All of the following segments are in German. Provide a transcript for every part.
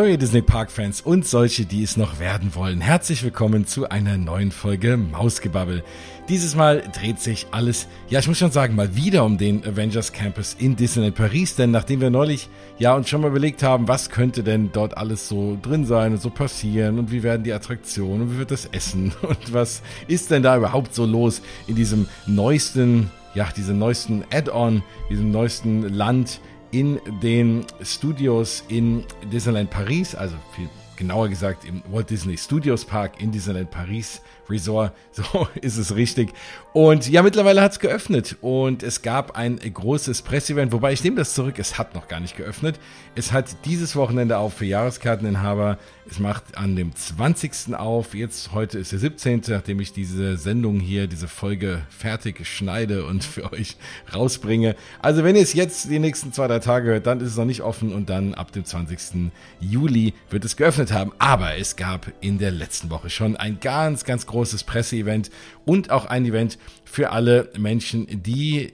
Hallo ihr Disney Park Fans und solche, die es noch werden wollen. Herzlich willkommen zu einer neuen Folge Mausgebabbel. Dieses Mal dreht sich alles, ja ich muss schon sagen, mal wieder um den Avengers Campus in Disneyland Paris, denn nachdem wir neulich ja uns schon mal überlegt haben, was könnte denn dort alles so drin sein und so passieren und wie werden die Attraktionen und wie wird das Essen und was ist denn da überhaupt so los in diesem neuesten, ja, diesem neuesten Add-on, diesem neuesten Land, in den Studios in Disneyland Paris, also viel genauer gesagt im Walt Disney Studios Park in Disneyland Paris Resort, so ist es richtig. Und ja, mittlerweile hat es geöffnet und es gab ein großes Presseevent, wobei ich nehme das zurück, es hat noch gar nicht geöffnet. Es hat dieses Wochenende auf für Jahreskarteninhaber. Es macht an dem 20. auf. Jetzt, heute ist der 17., nachdem ich diese Sendung hier, diese Folge fertig schneide und für euch rausbringe. Also wenn ihr es jetzt die nächsten zwei, drei Tage hört, dann ist es noch nicht offen und dann ab dem 20. Juli wird es geöffnet haben. Aber es gab in der letzten Woche schon ein ganz, ganz großes Presseevent und auch ein Event für alle Menschen, die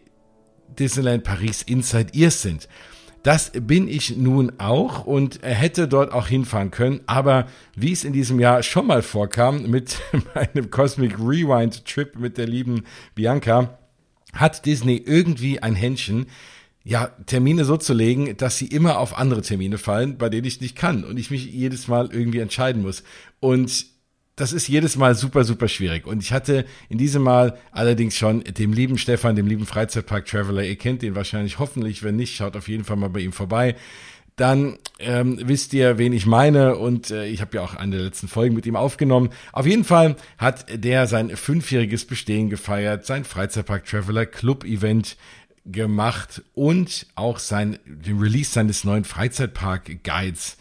Disneyland Paris Inside Ears sind. Das bin ich nun auch und hätte dort auch hinfahren können. Aber wie es in diesem Jahr schon mal vorkam mit meinem Cosmic Rewind Trip mit der lieben Bianca, hat Disney irgendwie ein Händchen, ja, Termine so zu legen, dass sie immer auf andere Termine fallen, bei denen ich nicht kann und ich mich jedes Mal irgendwie entscheiden muss. Und das ist jedes Mal super, super schwierig. Und ich hatte in diesem Mal allerdings schon dem lieben Stefan, dem lieben Freizeitpark Traveler, ihr kennt ihn wahrscheinlich hoffentlich, wenn nicht, schaut auf jeden Fall mal bei ihm vorbei. Dann ähm, wisst ihr, wen ich meine und äh, ich habe ja auch eine der letzten Folgen mit ihm aufgenommen. Auf jeden Fall hat der sein fünfjähriges Bestehen gefeiert, sein Freizeitpark Traveler Club Event gemacht und auch sein den Release seines neuen Freizeitpark Guides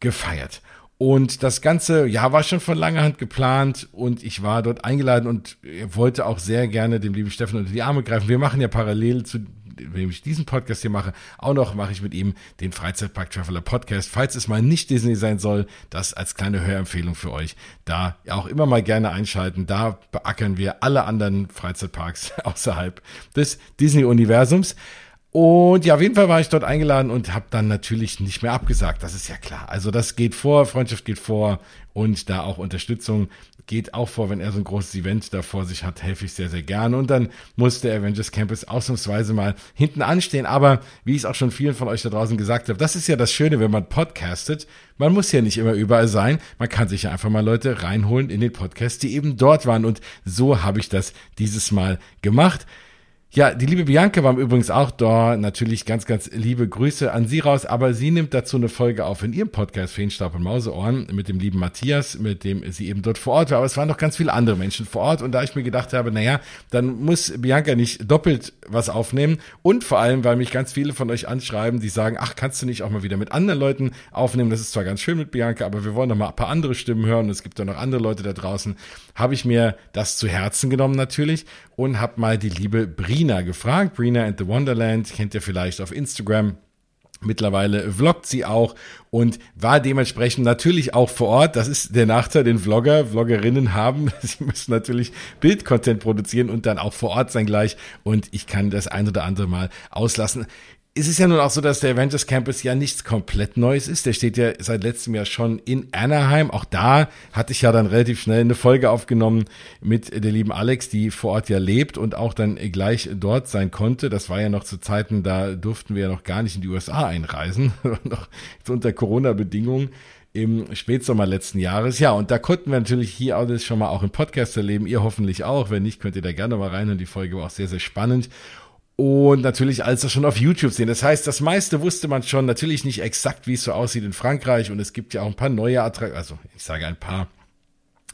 gefeiert. Und das Ganze, ja, war schon von langer Hand geplant und ich war dort eingeladen und wollte auch sehr gerne dem lieben Steffen unter die Arme greifen. Wir machen ja parallel zu dem ich diesen Podcast hier mache, auch noch mache ich mit ihm den Freizeitpark Traveler Podcast. Falls es mal nicht Disney sein soll, das als kleine Hörempfehlung für euch. Da auch immer mal gerne einschalten. Da beackern wir alle anderen Freizeitparks außerhalb des Disney-Universums. Und ja, auf jeden Fall war ich dort eingeladen und habe dann natürlich nicht mehr abgesagt. Das ist ja klar. Also das geht vor, Freundschaft geht vor und da auch Unterstützung geht auch vor, wenn er so ein großes Event da vor sich hat, helfe ich sehr, sehr gerne. Und dann muss der Avengers Campus ausnahmsweise mal hinten anstehen. Aber wie ich es auch schon vielen von euch da draußen gesagt habe, das ist ja das Schöne, wenn man podcastet. Man muss ja nicht immer überall sein. Man kann sich ja einfach mal Leute reinholen in den Podcast, die eben dort waren. Und so habe ich das dieses Mal gemacht. Ja, die liebe Bianca war übrigens auch da. Natürlich ganz, ganz liebe Grüße an sie raus. Aber sie nimmt dazu eine Folge auf in ihrem Podcast Feenstaub und Mauseohren mit dem lieben Matthias, mit dem sie eben dort vor Ort war. Aber es waren noch ganz viele andere Menschen vor Ort. Und da ich mir gedacht habe, naja, dann muss Bianca nicht doppelt was aufnehmen. Und vor allem, weil mich ganz viele von euch anschreiben, die sagen, ach, kannst du nicht auch mal wieder mit anderen Leuten aufnehmen? Das ist zwar ganz schön mit Bianca, aber wir wollen noch mal ein paar andere Stimmen hören. Und es gibt ja noch andere Leute da draußen. Habe ich mir das zu Herzen genommen natürlich und habe mal die liebe Brina gefragt. Brina and the Wonderland kennt ihr vielleicht auf Instagram. Mittlerweile vloggt sie auch und war dementsprechend natürlich auch vor Ort. Das ist der Nachteil, den Vlogger, Vloggerinnen haben. Sie müssen natürlich Bildcontent produzieren und dann auch vor Ort sein gleich. Und ich kann das ein oder andere Mal auslassen es ist ja nun auch so, dass der Avengers Campus ja nichts komplett Neues ist. Der steht ja seit letztem Jahr schon in Anaheim. Auch da hatte ich ja dann relativ schnell eine Folge aufgenommen mit der lieben Alex, die vor Ort ja lebt und auch dann gleich dort sein konnte. Das war ja noch zu Zeiten, da durften wir ja noch gar nicht in die USA einreisen, noch unter Corona-Bedingungen im Spätsommer letzten Jahres. Ja, und da konnten wir natürlich hier alles schon mal auch im Podcast erleben. Ihr hoffentlich auch. Wenn nicht, könnt ihr da gerne mal rein und die Folge war auch sehr, sehr spannend und natürlich alles schon auf YouTube sehen. Das heißt, das meiste wusste man schon, natürlich nicht exakt, wie es so aussieht in Frankreich und es gibt ja auch ein paar neue Attraktionen, also ich sage ein paar.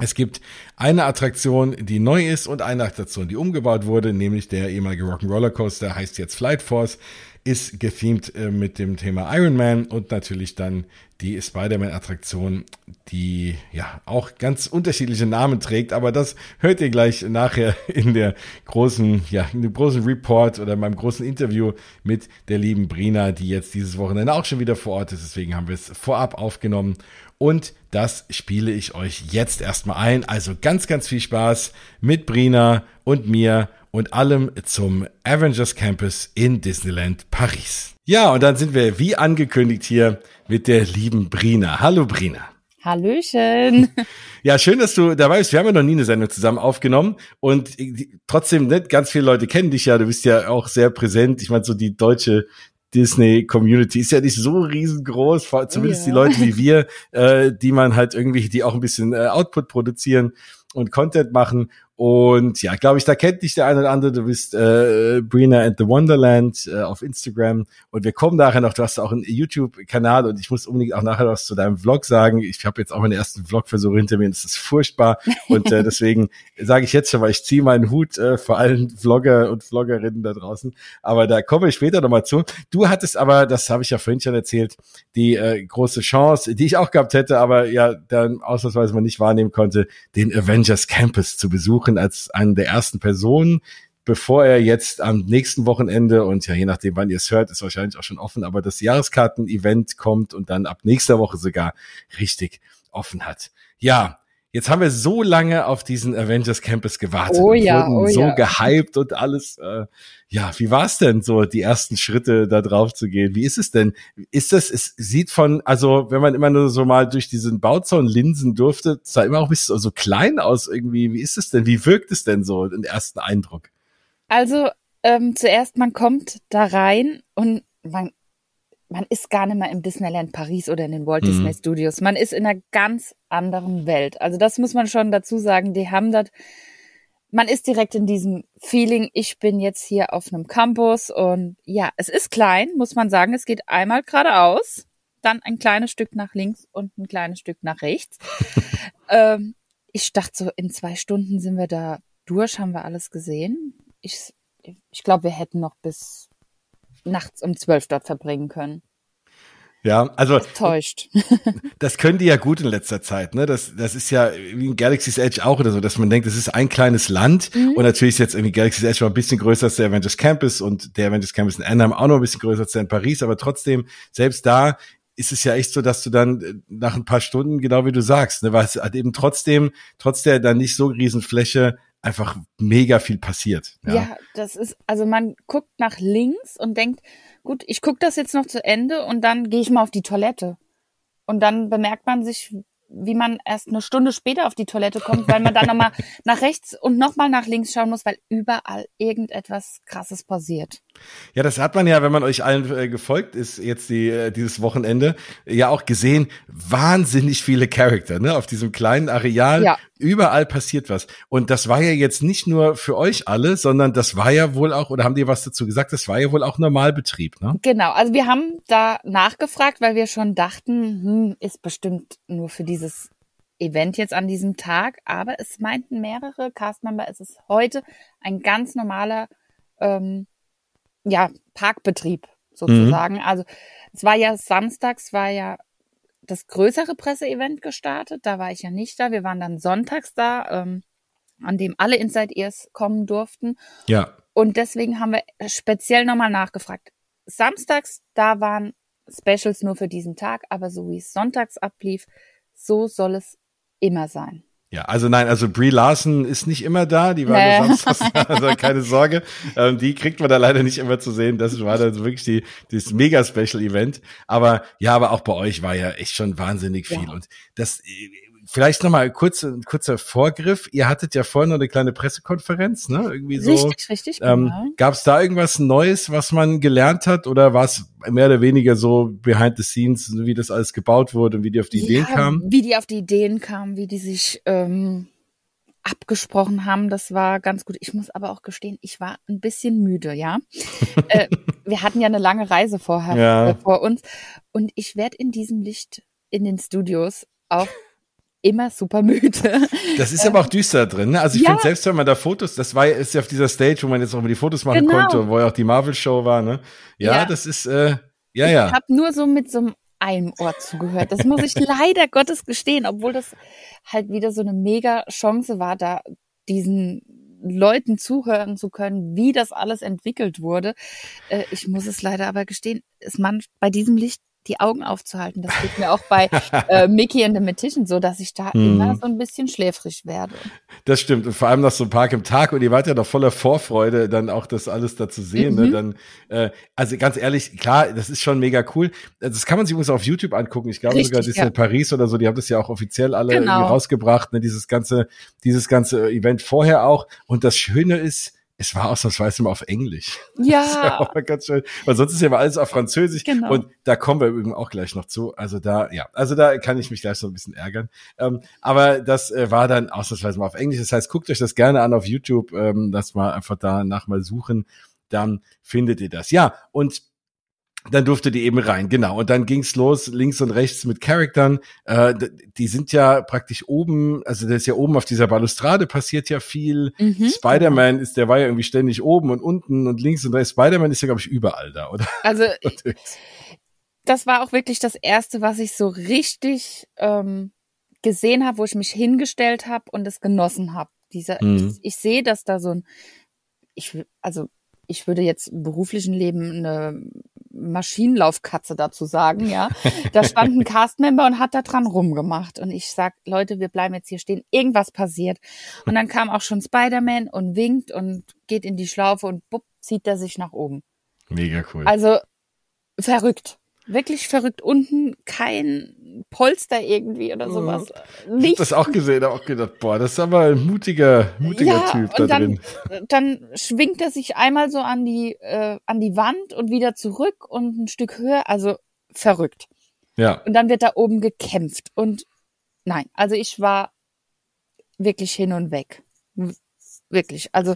Es gibt eine Attraktion, die neu ist und eine Attraktion, die umgebaut wurde, nämlich der ehemalige Rock'n'Roller Coaster, heißt jetzt Flight Force ist gethemed äh, mit dem Thema Iron Man und natürlich dann die Spider-Man-Attraktion, die ja auch ganz unterschiedliche Namen trägt, aber das hört ihr gleich nachher in der großen, ja, in dem großen Report oder meinem großen Interview mit der lieben Brina, die jetzt dieses Wochenende auch schon wieder vor Ort ist. Deswegen haben wir es vorab aufgenommen und das spiele ich euch jetzt erstmal ein. Also ganz, ganz viel Spaß mit Brina und mir und allem zum Avengers Campus in Disneyland Paris. Ja, und dann sind wir wie angekündigt hier mit der lieben Brina. Hallo Brina. Hallöchen. Ja, schön, dass du dabei bist. Wir haben ja noch nie eine Sendung zusammen aufgenommen und trotzdem, nicht ganz viele Leute kennen dich ja. Du bist ja auch sehr präsent. Ich meine, so die deutsche Disney-Community ist ja nicht so riesengroß, zumindest ja. die Leute wie wir, äh, die man halt irgendwie, die auch ein bisschen äh, Output produzieren und Content machen. Und ja, glaube ich, da kennt dich der eine oder andere. Du bist äh, Brina and the Wonderland äh, auf Instagram. Und wir kommen nachher noch, du hast auch einen YouTube-Kanal und ich muss unbedingt auch nachher was zu deinem Vlog sagen. Ich habe jetzt auch meinen ersten Vlog-Versuch hinter mir es ist furchtbar. Und äh, deswegen sage ich jetzt schon, weil ich ziehe meinen Hut äh, vor allen Vlogger und Vloggerinnen da draußen. Aber da komme ich später nochmal zu. Du hattest aber, das habe ich ja vorhin schon erzählt, die äh, große Chance, die ich auch gehabt hätte, aber ja dann ausnahmsweise mal nicht wahrnehmen konnte, den Avengers Campus zu besuchen Jochen als eine der ersten Personen, bevor er jetzt am nächsten Wochenende und ja, je nachdem, wann ihr es hört, ist wahrscheinlich auch schon offen, aber das Jahreskarten-Event kommt und dann ab nächster Woche sogar richtig offen hat. Ja, Jetzt haben wir so lange auf diesen Avengers Campus gewartet oh ja, und wurden oh so ja. gehypt und alles. Äh, ja, wie war es denn so, die ersten Schritte da drauf zu gehen? Wie ist es denn? Ist das, es sieht von, also wenn man immer nur so mal durch diesen Bauzaun linsen durfte, sah immer auch ein bisschen so klein aus irgendwie. Wie ist es denn? Wie wirkt es denn so, den ersten Eindruck? Also ähm, zuerst, man kommt da rein und man man ist gar nicht mehr im Disneyland Paris oder in den Walt mhm. Disney Studios. Man ist in einer ganz anderen Welt. Also das muss man schon dazu sagen. Die haben das, man ist direkt in diesem Feeling, ich bin jetzt hier auf einem Campus und ja, es ist klein, muss man sagen. Es geht einmal geradeaus, dann ein kleines Stück nach links und ein kleines Stück nach rechts. ähm, ich dachte so, in zwei Stunden sind wir da durch, haben wir alles gesehen. Ich, ich glaube, wir hätten noch bis nachts um zwölf dort verbringen können. Ja, also täuscht. das können die ja gut in letzter Zeit, ne? Das das ist ja wie in Galaxy's Edge auch oder so, dass man denkt, das ist ein kleines Land mhm. und natürlich ist jetzt irgendwie Galaxy's Edge mal ein bisschen größer als der Avengers Campus und der Avengers Campus in Anaheim auch noch ein bisschen größer als der in Paris, aber trotzdem selbst da ist es ja echt so, dass du dann äh, nach ein paar Stunden, genau wie du sagst, ne, weil es halt eben trotzdem, trotz der dann nicht so riesen Fläche, einfach mega viel passiert. Ja. ja, das ist, also man guckt nach links und denkt, gut, ich gucke das jetzt noch zu Ende und dann gehe ich mal auf die Toilette. Und dann bemerkt man sich, wie man erst eine Stunde später auf die Toilette kommt, weil man dann nochmal nach rechts und nochmal nach links schauen muss, weil überall irgendetwas Krasses passiert. Ja, das hat man ja, wenn man euch allen äh, gefolgt ist, jetzt die, äh, dieses Wochenende, ja auch gesehen, wahnsinnig viele Charakter, ne, auf diesem kleinen Areal. Ja. Überall passiert was. Und das war ja jetzt nicht nur für euch alle, sondern das war ja wohl auch, oder haben die was dazu gesagt, das war ja wohl auch Normalbetrieb, ne? Genau, also wir haben da nachgefragt, weil wir schon dachten, hm, ist bestimmt nur für dieses Event jetzt an diesem Tag, aber es meinten mehrere Castmember, es ist heute ein ganz normaler ähm, ja, Parkbetrieb sozusagen. Mhm. Also es war ja samstags, war ja das größere Presseevent gestartet. Da war ich ja nicht da. Wir waren dann sonntags da, ähm, an dem alle Inside Ears kommen durften. Ja. Und deswegen haben wir speziell nochmal nachgefragt. Samstags, da waren Specials nur für diesen Tag, aber so wie es sonntags ablief, so soll es immer sein. Ja, also nein, also Brie Larson ist nicht immer da, die war nee. samstags, also keine Sorge, ähm, die kriegt man da leider nicht immer zu sehen, das war dann wirklich die, das mega Special Event, aber ja, aber auch bei euch war ja echt schon wahnsinnig viel ja. und das Vielleicht nochmal kurz, ein kurzer Vorgriff. Ihr hattet ja vorhin noch eine kleine Pressekonferenz, ne? Irgendwie so. Richtig, richtig. Ähm, genau. Gab es da irgendwas Neues, was man gelernt hat, oder war es mehr oder weniger so behind the scenes, wie das alles gebaut wurde und wie die auf die ja, Ideen kamen? Wie die auf die Ideen kamen, wie die sich ähm, abgesprochen haben, das war ganz gut. Ich muss aber auch gestehen, ich war ein bisschen müde, ja. äh, wir hatten ja eine lange Reise vorher ja. äh, vor uns und ich werde in diesem Licht in den Studios auch immer super müde. Das ist aber auch düster drin. Ne? Also ich ja. finde, selbst wenn man da Fotos, das war ist ja auf dieser Stage, wo man jetzt auch mal die Fotos machen genau. konnte, wo ja auch die Marvel-Show war, ne? Ja, ja, das ist, äh, ja, ja. Ich habe nur so mit so einem Ohr zugehört. Das muss ich leider Gottes gestehen, obwohl das halt wieder so eine mega Chance war, da diesen Leuten zuhören zu können, wie das alles entwickelt wurde. Äh, ich muss es leider aber gestehen, es man, bei diesem Licht die Augen aufzuhalten. Das geht mir auch bei äh, Mickey and the Magician so, dass ich da hm. immer so ein bisschen schläfrig werde. Das stimmt. Und vor allem nach so einem Park im Tag und ihr wart ja noch voller Vorfreude, dann auch das alles da zu sehen. Ne? Mhm. Ne? Dann, äh, also ganz ehrlich, klar, das ist schon mega cool. Das kann man sich übrigens auf YouTube angucken. Ich glaube Richtig, sogar Disney ja. Paris oder so, die haben das ja auch offiziell alle genau. rausgebracht, ne? dieses ganze, dieses ganze Event vorher auch. Und das Schöne ist, es war ausnahmsweise mal auf Englisch. Ja. Das war auch mal ganz schön. Weil sonst ist ja mal alles auf Französisch. Genau. Und da kommen wir übrigens auch gleich noch zu. Also da, ja, also da kann ich mich gleich so ein bisschen ärgern. Ähm, aber das äh, war dann ausnahmsweise mal auf Englisch. Das heißt, guckt euch das gerne an auf YouTube. Ähm, das mal einfach danach mal suchen. Dann findet ihr das. Ja, und dann durfte die eben rein, genau. Und dann ging's los, links und rechts mit Charaktern. Äh, die sind ja praktisch oben, also das ist ja oben auf dieser Balustrade passiert ja viel. Mhm. Spider-Man ist, der war ja irgendwie ständig oben und unten und links und rechts. Spider-Man ist ja, glaube ich, überall da, oder? Also das war auch wirklich das Erste, was ich so richtig ähm, gesehen habe, wo ich mich hingestellt habe und es genossen habe. Dieser, mhm. ich, ich sehe, dass da so ein, ich, also ich würde jetzt im beruflichen Leben eine Maschinenlaufkatze dazu sagen, ja. Da stand ein Castmember und hat da dran rumgemacht. Und ich sag, Leute, wir bleiben jetzt hier stehen. Irgendwas passiert. Und dann kam auch schon Spider-Man und winkt und geht in die Schlaufe und bupp, zieht er sich nach oben. Mega cool. Also verrückt. Wirklich verrückt. Unten kein Polster irgendwie oder sowas. Mhm. Ich hab das auch gesehen, auch gedacht, boah, das ist aber ein mutiger, mutiger ja, Typ da dann, drin. Dann schwingt er sich einmal so an die, äh, an die Wand und wieder zurück und ein Stück höher, also verrückt. Ja. Und dann wird da oben gekämpft und nein, also ich war wirklich hin und weg. Wirklich, also.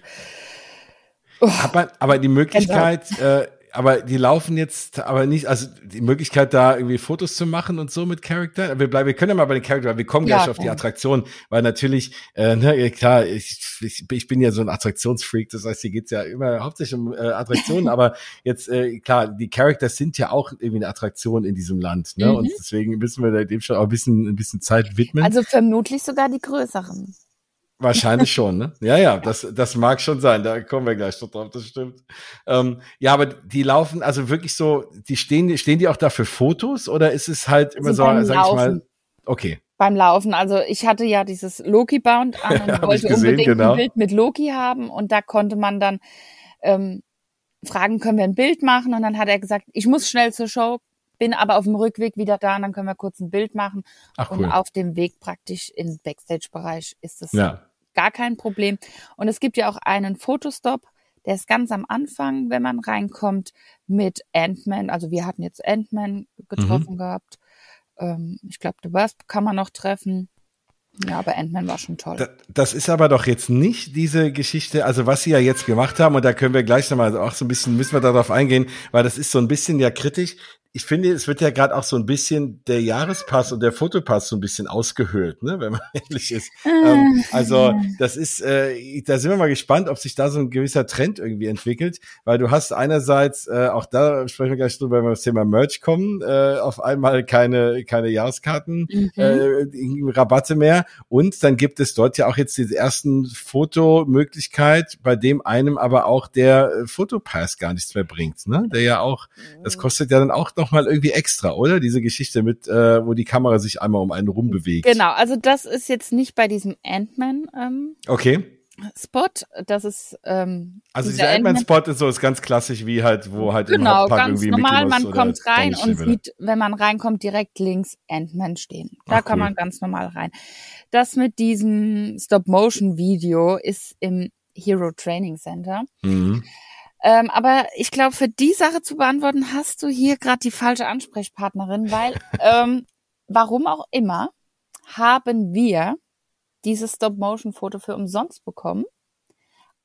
Oh, aber, aber die Möglichkeit, äh, aber die laufen jetzt aber nicht, also die Möglichkeit da irgendwie Fotos zu machen und so mit Charakter. Wir bleiben, wir können ja mal bei den Charakteren, wir kommen gleich ja, auf die Attraktion, weil natürlich, äh, ne, klar, ich, ich, ich bin ja so ein Attraktionsfreak, das heißt, hier geht's ja immer hauptsächlich um äh, Attraktionen, aber jetzt, äh, klar, die Charakter sind ja auch irgendwie eine Attraktion in diesem Land, ne? Mhm. Und deswegen müssen wir dem schon auch ein bisschen, ein bisschen Zeit widmen. Also vermutlich sogar die größeren. Wahrscheinlich schon, ne? Ja, ja, das, das mag schon sein. Da kommen wir gleich noch drauf, das stimmt. Ähm, ja, aber die laufen also wirklich so, die stehen, stehen die auch da für Fotos oder ist es halt immer also so, sag ich mal, okay. Beim Laufen. Also ich hatte ja dieses Loki-Bound an und wollte gesehen, unbedingt genau. ein Bild mit Loki haben und da konnte man dann ähm, fragen, können wir ein Bild machen? Und dann hat er gesagt, ich muss schnell zur Show, bin aber auf dem Rückweg wieder da und dann können wir kurz ein Bild machen. Ach, cool. Und auf dem Weg praktisch im Backstage-Bereich ist es ja gar kein Problem. Und es gibt ja auch einen Fotostop, der ist ganz am Anfang, wenn man reinkommt, mit Ant-Man. Also wir hatten jetzt Ant-Man getroffen mhm. gehabt. Ähm, ich glaube, The Wasp kann man noch treffen. Ja, aber Ant-Man war schon toll. Das ist aber doch jetzt nicht diese Geschichte, also was sie ja jetzt gemacht haben, und da können wir gleich nochmal auch so ein bisschen, müssen wir darauf eingehen, weil das ist so ein bisschen ja kritisch ich finde, es wird ja gerade auch so ein bisschen der Jahrespass und der Fotopass so ein bisschen ausgehöhlt, ne, wenn man ehrlich ist. ähm, also das ist, äh, da sind wir mal gespannt, ob sich da so ein gewisser Trend irgendwie entwickelt, weil du hast einerseits, äh, auch da sprechen wir gleich drüber, wenn wir das Thema Merch kommen, äh, auf einmal keine keine Jahreskarten, mhm. äh, Rabatte mehr und dann gibt es dort ja auch jetzt die ersten Fotomöglichkeit, bei dem einem aber auch der äh, Fotopass gar nichts mehr bringt, ne, der ja auch, das kostet ja dann auch noch noch mal irgendwie extra, oder? Diese Geschichte mit, äh, wo die Kamera sich einmal um einen rum bewegt. Genau, also das ist jetzt nicht bei diesem Ant-Man. Ähm, okay. Spot, das ist ähm, also dieser Ant-Man-Spot ist so ist ganz klassisch wie halt wo halt genau, im Hauptpark ganz irgendwie normal, man kommt rein und sieht, wenn man reinkommt, direkt links Ant-Man stehen. Da Ach, kann cool. man ganz normal rein. Das mit diesem Stop-Motion-Video ist im Hero Training Center. Mhm. Ähm, aber ich glaube, für die Sache zu beantworten, hast du hier gerade die falsche Ansprechpartnerin, weil ähm, warum auch immer haben wir dieses Stop-Motion-Foto für umsonst bekommen.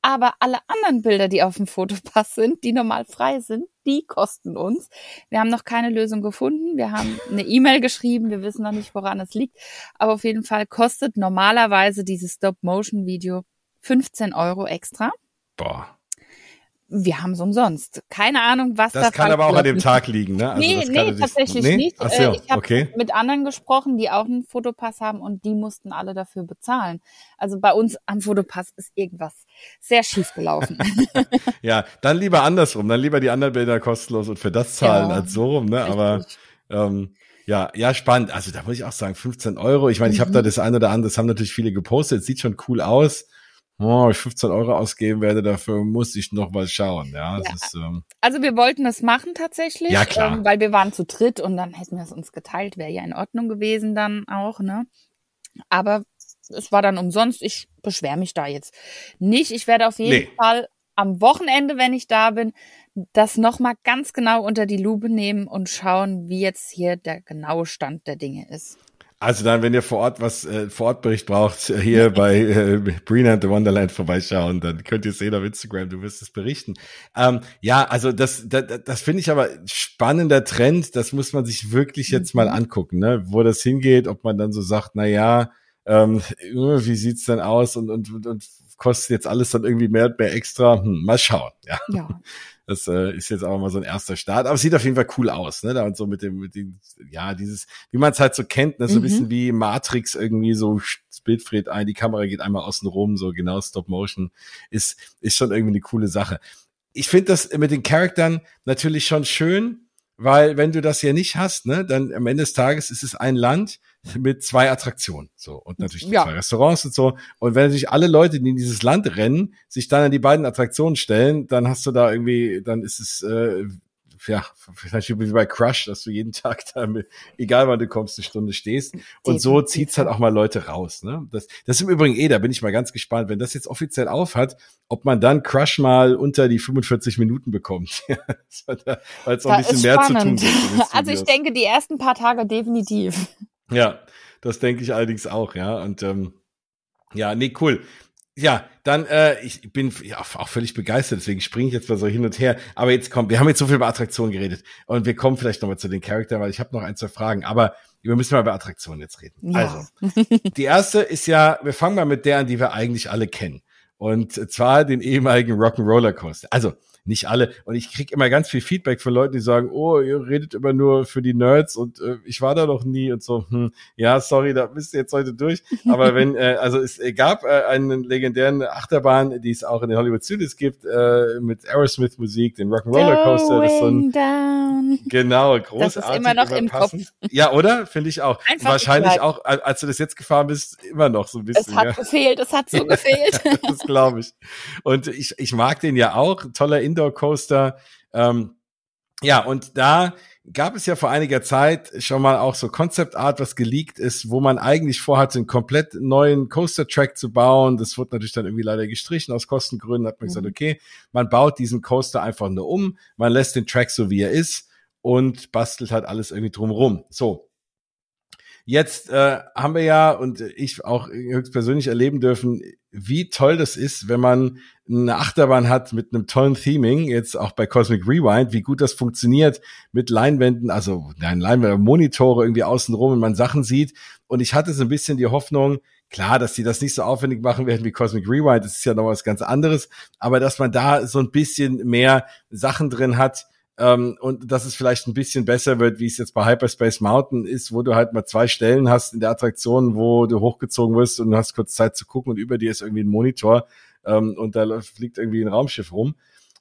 Aber alle anderen Bilder, die auf dem Fotopass sind, die normal frei sind, die kosten uns. Wir haben noch keine Lösung gefunden. Wir haben eine E-Mail geschrieben. Wir wissen noch nicht, woran es liegt. Aber auf jeden Fall kostet normalerweise dieses Stop-Motion-Video 15 Euro extra. Boah wir haben es umsonst. Keine Ahnung, was das Das kann aber auch an dem Tag liegen, ne? Also nee, nee, tatsächlich nee? nicht. Ach so, äh, ich habe okay. mit anderen gesprochen, die auch einen Fotopass haben und die mussten alle dafür bezahlen. Also bei uns am Fotopass ist irgendwas sehr schief gelaufen. ja, dann lieber andersrum, dann lieber die anderen Bilder kostenlos und für das zahlen ja, als so rum, ne? Aber Ähm, ja, ja, spannend. Also da muss ich auch sagen, 15 Euro. Ich meine, ich habe da mhm. das eine oder andere, das haben natürlich viele gepostet, sieht schon cool aus. Oh, ich 15 Euro ausgeben werde, dafür muss ich noch mal schauen. Ja, ja. Ist, ähm, also wir wollten es machen tatsächlich, ja, klar. Ähm, weil wir waren zu dritt und dann hätten wir es uns geteilt, wäre ja in Ordnung gewesen dann auch, ne? Aber es war dann umsonst. Ich beschwere mich da jetzt nicht. Ich werde auf jeden nee. Fall am Wochenende, wenn ich da bin, das nochmal ganz genau unter die Lupe nehmen und schauen, wie jetzt hier der genaue Stand der Dinge ist. Also dann, wenn ihr vor Ort was, äh, vor Ort Bericht braucht, äh, hier bei äh, Brina and the Wonderland vorbeischauen, dann könnt ihr sehen auf Instagram, du wirst es berichten. Ähm, ja, also das, das, das finde ich aber spannender Trend, das muss man sich wirklich jetzt mal mhm. angucken, ne? wo das hingeht, ob man dann so sagt, na ja, ähm, wie sieht's denn aus und, und, und, und kostet jetzt alles dann irgendwie mehr und mehr extra? Hm, mal schauen. Ja. ja. Das äh, ist jetzt auch mal so ein erster Start. Aber es sieht auf jeden Fall cool aus, ne? Da und so mit dem, mit dem, ja, dieses, wie man es halt so kennt, ne? so ein mhm. bisschen wie Matrix irgendwie, so das Bild friert ein, die Kamera geht einmal außen rum, so genau Stop Motion, ist, ist schon irgendwie eine coole Sache. Ich finde das mit den Charaktern natürlich schon schön, weil wenn du das ja nicht hast, ne, dann am Ende des Tages ist es ein Land mit zwei Attraktionen, so und natürlich ja. zwei Restaurants und so. Und wenn sich alle Leute, die in dieses Land rennen, sich dann an die beiden Attraktionen stellen, dann hast du da irgendwie, dann ist es äh, ja, vielleicht wie bei Crush, dass du jeden Tag da, mit, egal wann du kommst, eine Stunde stehst. Und so zieht's halt auch mal Leute raus. Ne? Das, das ist im Übrigen eh, da bin ich mal ganz gespannt, wenn das jetzt offiziell aufhat, ob man dann Crush mal unter die 45 Minuten bekommt. Weil es auch ein bisschen mehr spannend. zu tun gibt. Also ich denke, die ersten paar Tage definitiv. Ja, das denke ich allerdings auch, ja. Und ähm, ja, nee, cool ja, dann, äh, ich bin ja, auch völlig begeistert, deswegen springe ich jetzt mal so hin und her. Aber jetzt kommt, wir haben jetzt so viel über Attraktionen geredet und wir kommen vielleicht nochmal zu den Charakteren, weil ich habe noch ein, zwei Fragen. Aber wir müssen mal über Attraktionen jetzt reden. Ja. Also, die erste ist ja, wir fangen mal mit der an, die wir eigentlich alle kennen. Und zwar den ehemaligen Rock'n'Roller Coaster. Also, nicht alle. Und ich krieg immer ganz viel Feedback von Leuten, die sagen, oh, ihr redet immer nur für die Nerds und äh, ich war da noch nie und so, hm, ja, sorry, da bist du jetzt heute durch. Aber wenn, äh, also es gab äh, einen legendären Achterbahn, die es auch in den Hollywood Studios gibt, äh, mit Aerosmith Musik, den Rock'n'Roller Coaster. Das ist so ein, down. Genau, großartig. Das ist immer noch im Kopf. Ja, oder? Finde ich auch. Einfach Wahrscheinlich auch, als du das jetzt gefahren bist, immer noch so ein bisschen. Es hat ja. gefehlt, es hat so gefehlt. das glaube ich. Und ich, ich mag den ja auch. Toller Indoor Coaster. Ähm, ja, und da gab es ja vor einiger Zeit schon mal auch so Concept Art, was geleakt ist, wo man eigentlich vorhatte, einen komplett neuen Coaster Track zu bauen. Das wurde natürlich dann irgendwie leider gestrichen aus Kostengründen. Hat man mhm. gesagt, okay, man baut diesen Coaster einfach nur um, man lässt den Track so wie er ist und bastelt halt alles irgendwie drumherum. So, Jetzt äh, haben wir ja und ich auch höchstpersönlich erleben dürfen, wie toll das ist, wenn man eine Achterbahn hat mit einem tollen Theming, jetzt auch bei Cosmic Rewind, wie gut das funktioniert mit Leinwänden, also nein, Leinwände, Monitore irgendwie außenrum und man Sachen sieht. Und ich hatte so ein bisschen die Hoffnung, klar, dass die das nicht so aufwendig machen werden wie Cosmic Rewind, das ist ja noch was ganz anderes, aber dass man da so ein bisschen mehr Sachen drin hat, ähm, und dass es vielleicht ein bisschen besser wird, wie es jetzt bei Hyperspace Mountain ist, wo du halt mal zwei Stellen hast in der Attraktion, wo du hochgezogen wirst und du hast kurz Zeit zu gucken und über dir ist irgendwie ein Monitor ähm, und da fliegt irgendwie ein Raumschiff rum.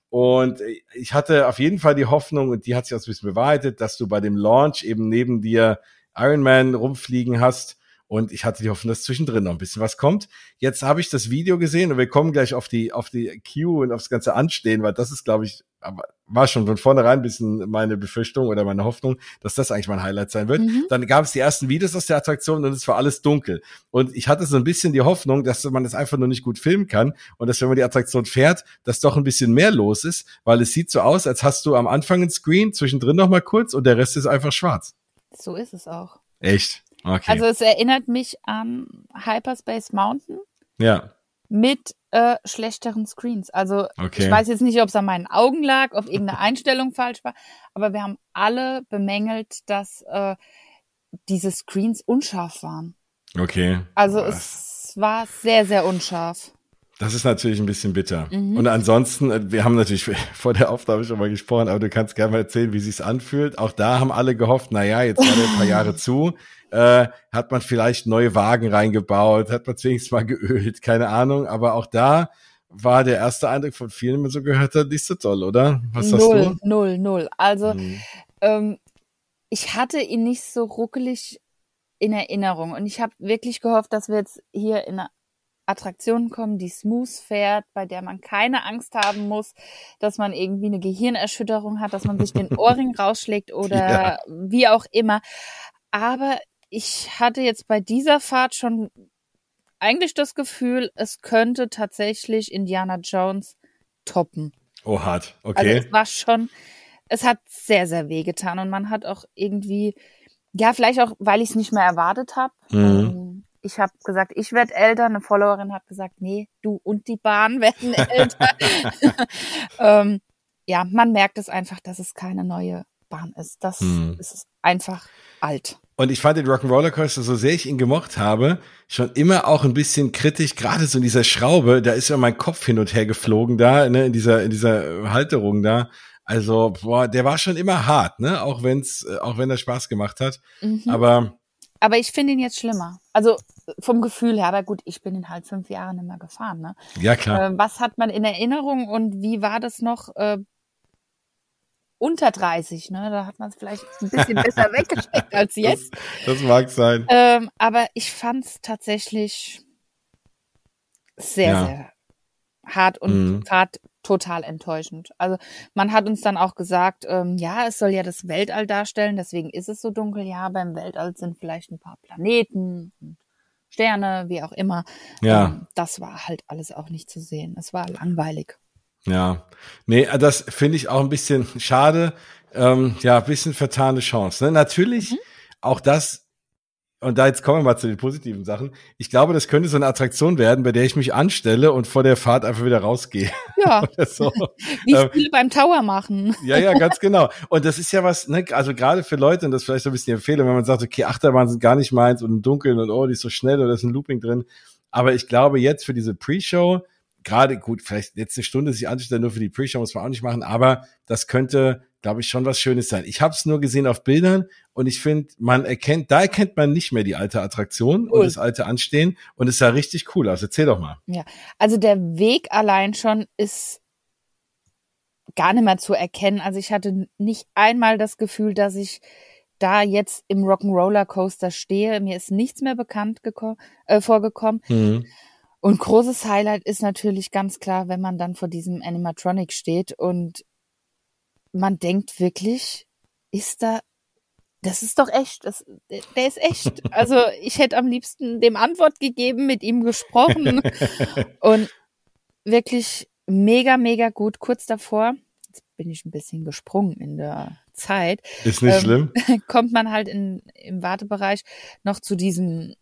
Und ich hatte auf jeden Fall die Hoffnung, und die hat sich auch ein bisschen bewahrheitet, dass du bei dem Launch eben neben dir Iron Man rumfliegen hast. Und ich hatte die Hoffnung, dass zwischendrin noch ein bisschen was kommt. Jetzt habe ich das Video gesehen und wir kommen gleich auf die, auf die Queue und aufs ganze Anstehen, weil das ist, glaube ich, war schon von vornherein ein bisschen meine Befürchtung oder meine Hoffnung, dass das eigentlich mein Highlight sein wird. Mhm. Dann gab es die ersten Videos aus der Attraktion und es war alles dunkel. Und ich hatte so ein bisschen die Hoffnung, dass man das einfach nur nicht gut filmen kann und dass, wenn man die Attraktion fährt, dass doch ein bisschen mehr los ist, weil es sieht so aus, als hast du am Anfang ein Screen, zwischendrin noch mal kurz und der Rest ist einfach schwarz. So ist es auch. Echt? Okay. Also es erinnert mich an Hyperspace Mountain. Ja. Mit äh, schlechteren Screens. Also okay. ich weiß jetzt nicht, ob es an meinen Augen lag, ob irgendeine Einstellung falsch war, aber wir haben alle bemängelt, dass äh, diese Screens unscharf waren. Okay. Also Was? es war sehr, sehr unscharf. Das ist natürlich ein bisschen bitter. Mhm. Und ansonsten, äh, wir haben natürlich vor der Aufnahme schon mal gesprochen, aber du kannst gerne mal erzählen, wie sich's anfühlt. Auch da haben alle gehofft, na ja, jetzt war der ein paar Jahre zu, äh, hat man vielleicht neue Wagen reingebaut, hat man wenigstens mal geölt, keine Ahnung. Aber auch da war der erste Eindruck von vielen, wenn man so gehört hat, nicht so toll, oder? Was null, hast du? Null, null. Also, mhm. ähm, ich hatte ihn nicht so ruckelig in Erinnerung. Und ich habe wirklich gehofft, dass wir jetzt hier in eine Attraktion kommen, die smooth fährt, bei der man keine Angst haben muss, dass man irgendwie eine Gehirnerschütterung hat, dass man sich den Ohrring rausschlägt oder ja. wie auch immer. Aber ich hatte jetzt bei dieser Fahrt schon eigentlich das Gefühl, es könnte tatsächlich Indiana Jones toppen. Oh, hart. Okay. Also es war schon, es hat sehr, sehr weh getan und man hat auch irgendwie, ja, vielleicht auch, weil ich es nicht mehr erwartet habe. Mhm. Ähm, ich habe gesagt, ich werde älter. Eine Followerin hat gesagt, nee, du und die Bahn werden älter. ähm, ja, man merkt es einfach, dass es keine neue Bahn ist. Das mhm. ist einfach alt. Und ich fand den Rock'n'Roller Coaster, so sehr ich ihn gemocht habe, schon immer auch ein bisschen kritisch, gerade so in dieser Schraube, da ist ja mein Kopf hin und her geflogen da, ne, in dieser, in dieser Halterung da. Also, boah, der war schon immer hart, ne, auch wenn's, äh, auch wenn er Spaß gemacht hat. Mhm. Aber. Aber ich finde ihn jetzt schlimmer. Also, vom Gefühl her, aber gut, ich bin ihn halt fünf Jahre nicht mehr gefahren, ne. Ja, klar. Äh, was hat man in Erinnerung und wie war das noch, äh, unter 30, ne? Da hat man es vielleicht ein bisschen besser weggesteckt als jetzt. Das, das mag sein. Ähm, aber ich fand es tatsächlich sehr, ja. sehr hart und mhm. Fahrt total enttäuschend. Also man hat uns dann auch gesagt, ähm, ja, es soll ja das Weltall darstellen, deswegen ist es so dunkel. Ja, beim Weltall sind vielleicht ein paar Planeten und Sterne, wie auch immer. Ja. Ähm, das war halt alles auch nicht zu sehen. Es war langweilig. Ja, nee, das finde ich auch ein bisschen schade. Ähm, ja, ein bisschen vertane Chance. Ne? Natürlich, mhm. auch das, und da jetzt kommen wir mal zu den positiven Sachen. Ich glaube, das könnte so eine Attraktion werden, bei der ich mich anstelle und vor der Fahrt einfach wieder rausgehe. Ja. so. Wie viele ähm, beim Tower machen. Ja, ja, ganz genau. Und das ist ja was, ne, also gerade für Leute, und das ist vielleicht so ein bisschen die Empfehlung, wenn man sagt, okay, Achterbahn sind gar nicht meins und im Dunkeln und oh, die ist so schnell oder ist ein Looping drin. Aber ich glaube, jetzt für diese Pre-Show, gerade gut, vielleicht letzte Stunde sich anzustellen, nur für die Pre-Show muss man auch nicht machen, aber das könnte, glaube ich, schon was Schönes sein. Ich habe es nur gesehen auf Bildern und ich finde, man erkennt, da erkennt man nicht mehr die alte Attraktion cool. und das alte Anstehen und es sah richtig cool aus. Erzähl doch mal. Ja, also der Weg allein schon ist gar nicht mehr zu erkennen. Also ich hatte nicht einmal das Gefühl, dass ich da jetzt im Rock'n'Roller Coaster stehe. Mir ist nichts mehr bekannt äh, vorgekommen. Mhm. Und großes Highlight ist natürlich ganz klar, wenn man dann vor diesem Animatronic steht und man denkt wirklich, ist da, das ist doch echt, das, der ist echt. Also ich hätte am liebsten dem Antwort gegeben, mit ihm gesprochen und wirklich mega, mega gut. Kurz davor, jetzt bin ich ein bisschen gesprungen in der Zeit. Ist nicht ähm, schlimm. Kommt man halt in, im Wartebereich noch zu diesem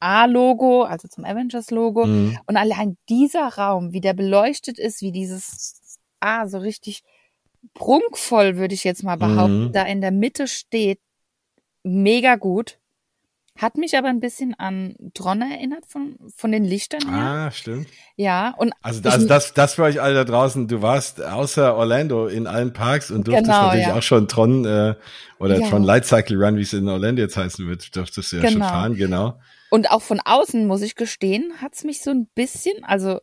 A-Logo, also zum Avengers-Logo. Mhm. Und allein dieser Raum, wie der beleuchtet ist, wie dieses A so richtig prunkvoll, würde ich jetzt mal behaupten, mhm. da in der Mitte steht, mega gut. Hat mich aber ein bisschen an Tron erinnert von, von den Lichtern her. Ah, stimmt. Ja, und. Also das, das, das für euch alle da draußen, du warst außer Orlando in allen Parks und durftest genau, natürlich ja. auch schon Tron, äh, oder ja. Tron Light Cycle Run, wie es in Orlando jetzt heißen wird, durftest du ja genau. schon fahren, genau. Und auch von außen, muss ich gestehen, hat's mich so ein bisschen, also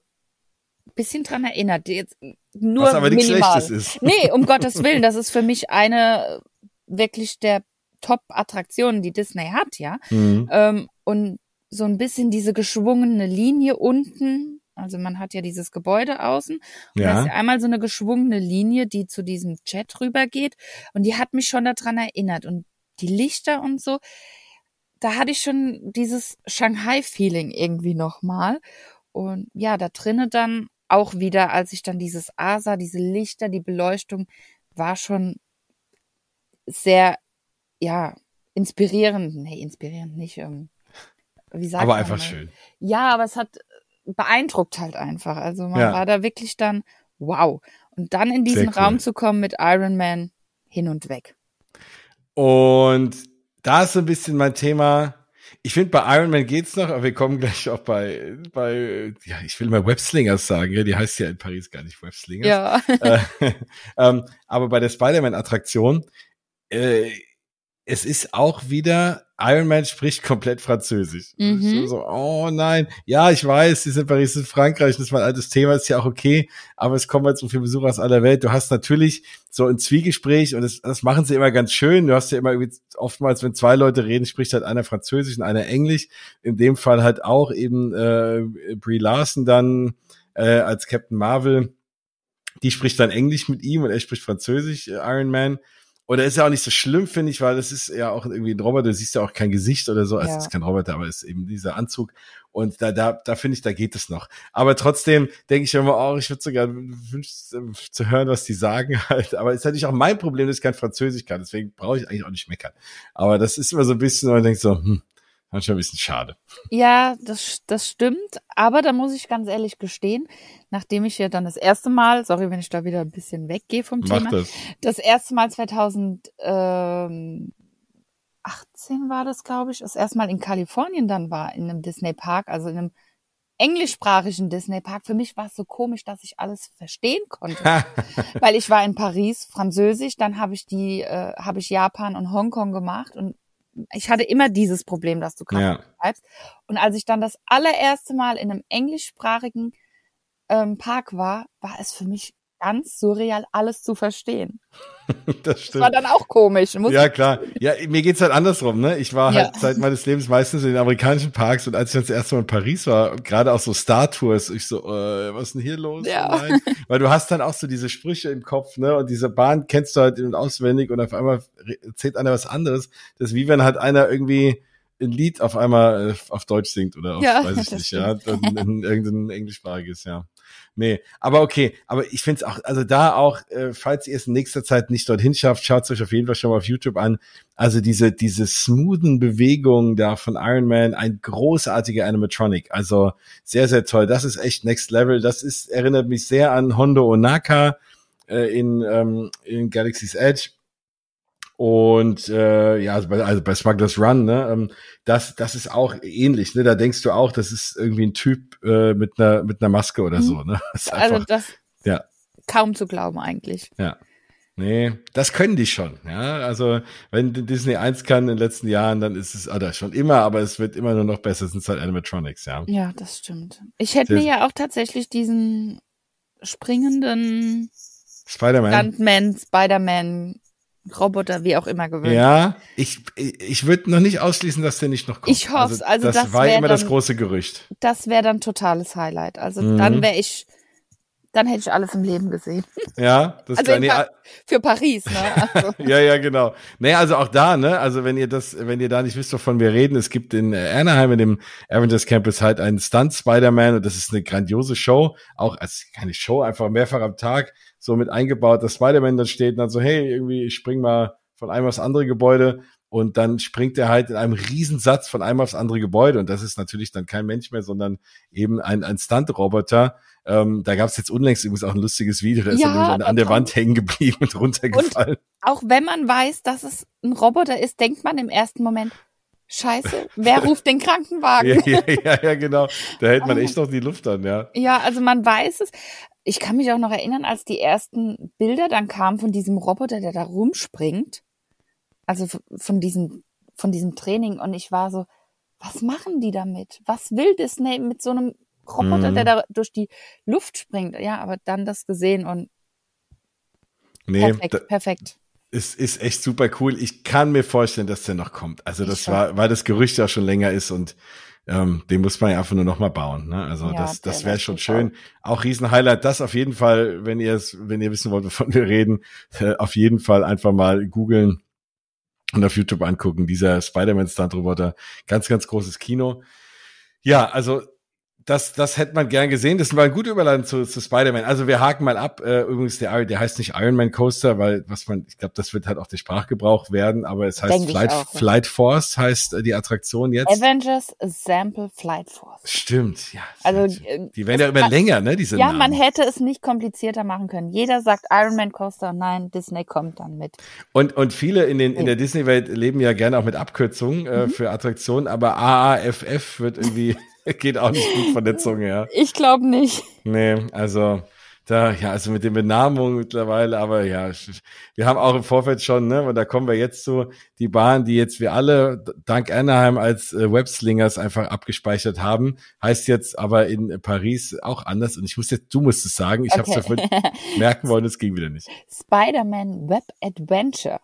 bisschen dran erinnert. Jetzt nur Was aber nichts Schlechtes ist. Nee, um Gottes Willen, das ist für mich eine wirklich der Top-Attraktionen, die Disney hat, ja. Mhm. Ähm, und so ein bisschen diese geschwungene Linie unten. Also man hat ja dieses Gebäude außen. Und ja. da ist ja einmal so eine geschwungene Linie, die zu diesem Chat rübergeht. Und die hat mich schon daran erinnert. Und die Lichter und so da hatte ich schon dieses Shanghai-Feeling irgendwie nochmal. Und ja, da drinnen dann auch wieder, als ich dann dieses A sah, diese Lichter, die Beleuchtung, war schon sehr, ja, inspirierend. Nee, inspirierend nicht. Ähm, wie sagt aber einfach mal? schön. Ja, aber es hat beeindruckt halt einfach. Also man ja. war da wirklich dann, wow. Und dann in diesen cool. Raum zu kommen mit Iron Man hin und weg. Und da ist so ein bisschen mein Thema. Ich finde, bei Iron Man geht's noch, aber wir kommen gleich auch bei, bei, ja, ich will mal Webslingers sagen, ja, die heißt ja in Paris gar nicht Webslingers. Ja. Äh, ähm, aber bei der Spider-Man-Attraktion, äh, es ist auch wieder Iron Man spricht komplett Französisch. Mhm. So, oh nein, ja, ich weiß, sie sind Paris, sind Frankreich, das ist mein altes Thema, ist ja auch okay, aber es kommen halt so viele Besucher aus aller Welt. Du hast natürlich so ein Zwiegespräch und das, das machen sie immer ganz schön. Du hast ja immer irgendwie oftmals, wenn zwei Leute reden, spricht halt einer Französisch und einer Englisch. In dem Fall halt auch eben äh, Brie Larson dann äh, als Captain Marvel. Die spricht dann Englisch mit ihm und er spricht Französisch, äh, Iron Man. Oder ist ja auch nicht so schlimm, finde ich, weil das ist ja auch irgendwie ein Roboter, du siehst ja auch kein Gesicht oder so, also Ja. es ist kein Roboter, aber es ist eben dieser Anzug. Und da, da, da finde ich, da geht es noch. Aber trotzdem denke ich immer, oh, ich würde sogar wünschen äh, zu hören, was die sagen halt. Aber es ist natürlich auch mein Problem, dass ich kein Französisch kann. Deswegen brauche ich eigentlich auch nicht meckern. Aber das ist immer so ein bisschen, man denkt so, hm, manchmal ein bisschen schade. Ja, das, das stimmt. Aber da muss ich ganz ehrlich gestehen, nachdem ich ja dann das erste Mal, sorry, wenn ich da wieder ein bisschen weggehe vom Mach Thema, das. das erste Mal 2018 war das, glaube ich, das erste Mal in Kalifornien dann war, in einem Disney Park, also in einem englischsprachigen Disney Park. Für mich war es so komisch, dass ich alles verstehen konnte, weil ich war in Paris, Französisch, dann habe ich die, äh, habe ich Japan und Hongkong gemacht und ich hatte immer dieses Problem, dass du gerade ja. bleibst. Und als ich dann das allererste Mal in einem englischsprachigen ähm, Park war, war es für mich ganz surreal, alles zu verstehen. das Das stimmt. war dann auch komisch. Muss Ja, klar. Ja, mir geht's halt andersrum, ne? Ich war Ja. halt Zeit meines Lebens meistens in den amerikanischen Parks und als ich dann das erste Mal in Paris war, gerade auch so Star Tours, ich so, äh, was ist denn hier los? Ja. Nein. Weil du hast dann auch so diese Sprüche im Kopf, ne? Und diese Bahn kennst du halt in- und auswendig und auf einmal erzählt einer was anderes. Das ist wie wenn halt einer irgendwie ein Lied auf einmal äh, auf Deutsch singt oder auf, Ja, weiß ich das nicht, ja, stimmt. dann in irgendein englischsprachiges, ja. Nee, aber okay, aber ich finde es auch, also da auch, äh, falls ihr es in nächster Zeit nicht dorthin schafft, schaut es euch auf jeden Fall schon mal auf YouTube an. Also diese, diese smoothen Bewegungen da von Iron Man, ein großartiger Animatronic. Also sehr, sehr toll. Das ist echt Next Level. Das ist, erinnert mich sehr an Hondo Onaka äh, in, ähm, in Galaxy's Edge. Und äh, ja, also bei, also bei Smugglers Run, ne, ähm, das, das ist auch ähnlich, ne? Da denkst du auch, das ist irgendwie ein Typ äh, mit einer mit einer Maske oder Mhm. so, ne? Das also einfach, das ja. kaum zu glauben eigentlich. ja. Nee, das können die schon, ja. Also wenn Disney eins kann in den letzten Jahren, dann ist es, oder schon immer, aber es wird immer nur noch besser, es sind halt Animatronics, ja. Ja, das stimmt. Ich hätte mir ja auch tatsächlich diesen springenden Spider-Man. Stuntman, Spider-Man, Roboter, wie auch immer gewünscht. Ja, ich, ich würde noch nicht ausschließen, dass der nicht noch kommt. Ich hoff's, also das, das war immer das dann- große Gerücht. Das wäre dann totales Highlight. Also Mhm. dann wäre ich, dann hätte ich alles im Leben gesehen. Ja, das Also nee, Pa- Für Paris, ne? Also, ja, ja, genau. Nee, also auch da, ne, also wenn ihr das, wenn ihr da nicht wisst, wovon wir reden, es gibt in äh, Anaheim in dem Avengers Campus halt einen Stunt Spider-Man und das ist eine grandiose Show, auch als keine Show, einfach mehrfach am Tag so mit eingebaut, dass Spider-Man dann steht und dann so, hey, irgendwie, ich spring mal von einem aufs andere Gebäude und dann springt er halt in einem Riesensatz von einem aufs andere Gebäude und das ist natürlich dann kein Mensch mehr, sondern eben ein, ein Stunt-Roboter. Ähm, da gab es jetzt unlängst übrigens auch ein lustiges Video, da ist Ja, er an, an der. Wand hängen geblieben und runtergefallen. auch wenn man weiß, dass es ein Roboter ist, denkt man im ersten Moment, Scheiße, wer ruft den Krankenwagen? Ja, ja, ja, ja, genau. Da hält man echt noch die Luft an, ja. Ja, also man weiß es. Ich kann mich auch noch erinnern, als die ersten Bilder dann kamen von diesem Roboter, der da rumspringt. Also von diesem, von diesem Training. Und ich war so, was machen die damit? Was will Disney mit so einem Roboter, Mhm. der da durch die Luft springt? Ja, aber dann das gesehen und Nee, perfekt, perfekt. es ist echt super cool. Ich kann mir vorstellen, dass der noch kommt. Also das Ich war, weil das Gerücht ja schon länger ist und ähm, den muss man ja einfach nur noch mal bauen. Ne? Also Ja, das, das wäre schon schön. Auch Riesenhighlight. Das auf jeden Fall, wenn ihr es, wenn ihr wissen wollt, wovon wir reden, äh, auf jeden Fall einfach mal googeln und auf YouTube angucken. Dieser Spider-Man Stunt-Roboter, ganz, ganz großes Kino. Ja, also das, das hätte man gern gesehen. Das war ein guter Überleitung zu, zu Spider-Man. Also wir haken mal ab. Äh, übrigens, der, der heißt nicht Iron Man Coaster, weil was man, ich glaube, das wird halt auch der Sprachgebrauch werden, aber es heißt Flight, auch. Flight Force heißt äh, die Attraktion jetzt. Avengers Sample Flight Force. Stimmt, ja. Also, schön. äh, die werden ja immer länger, ne? Diese Ja, Namen. man hätte es nicht komplizierter machen können. Jeder sagt Iron Man Coaster, nein, Disney kommt dann mit. Und, und viele in, den, in Oh. der Disney-Welt leben ja gerne auch mit Abkürzungen Mhm. äh, für Attraktionen, aber AAFF wird irgendwie, geht auch nicht gut von der Zunge, ja. Ich glaube nicht. Nee, also da, ja, also mit den Benamungen mittlerweile, aber ja, wir haben auch im Vorfeld schon, ne, und da kommen wir jetzt zu, die Bahn, die jetzt wir alle dank Anaheim als äh, Webslingers einfach abgespeichert haben, heißt jetzt aber in Paris auch anders. Und ich muss jetzt, du musst es sagen, ich okay. habe es davon merken wollen, es ging wieder nicht. Spider-Man Web Adventure.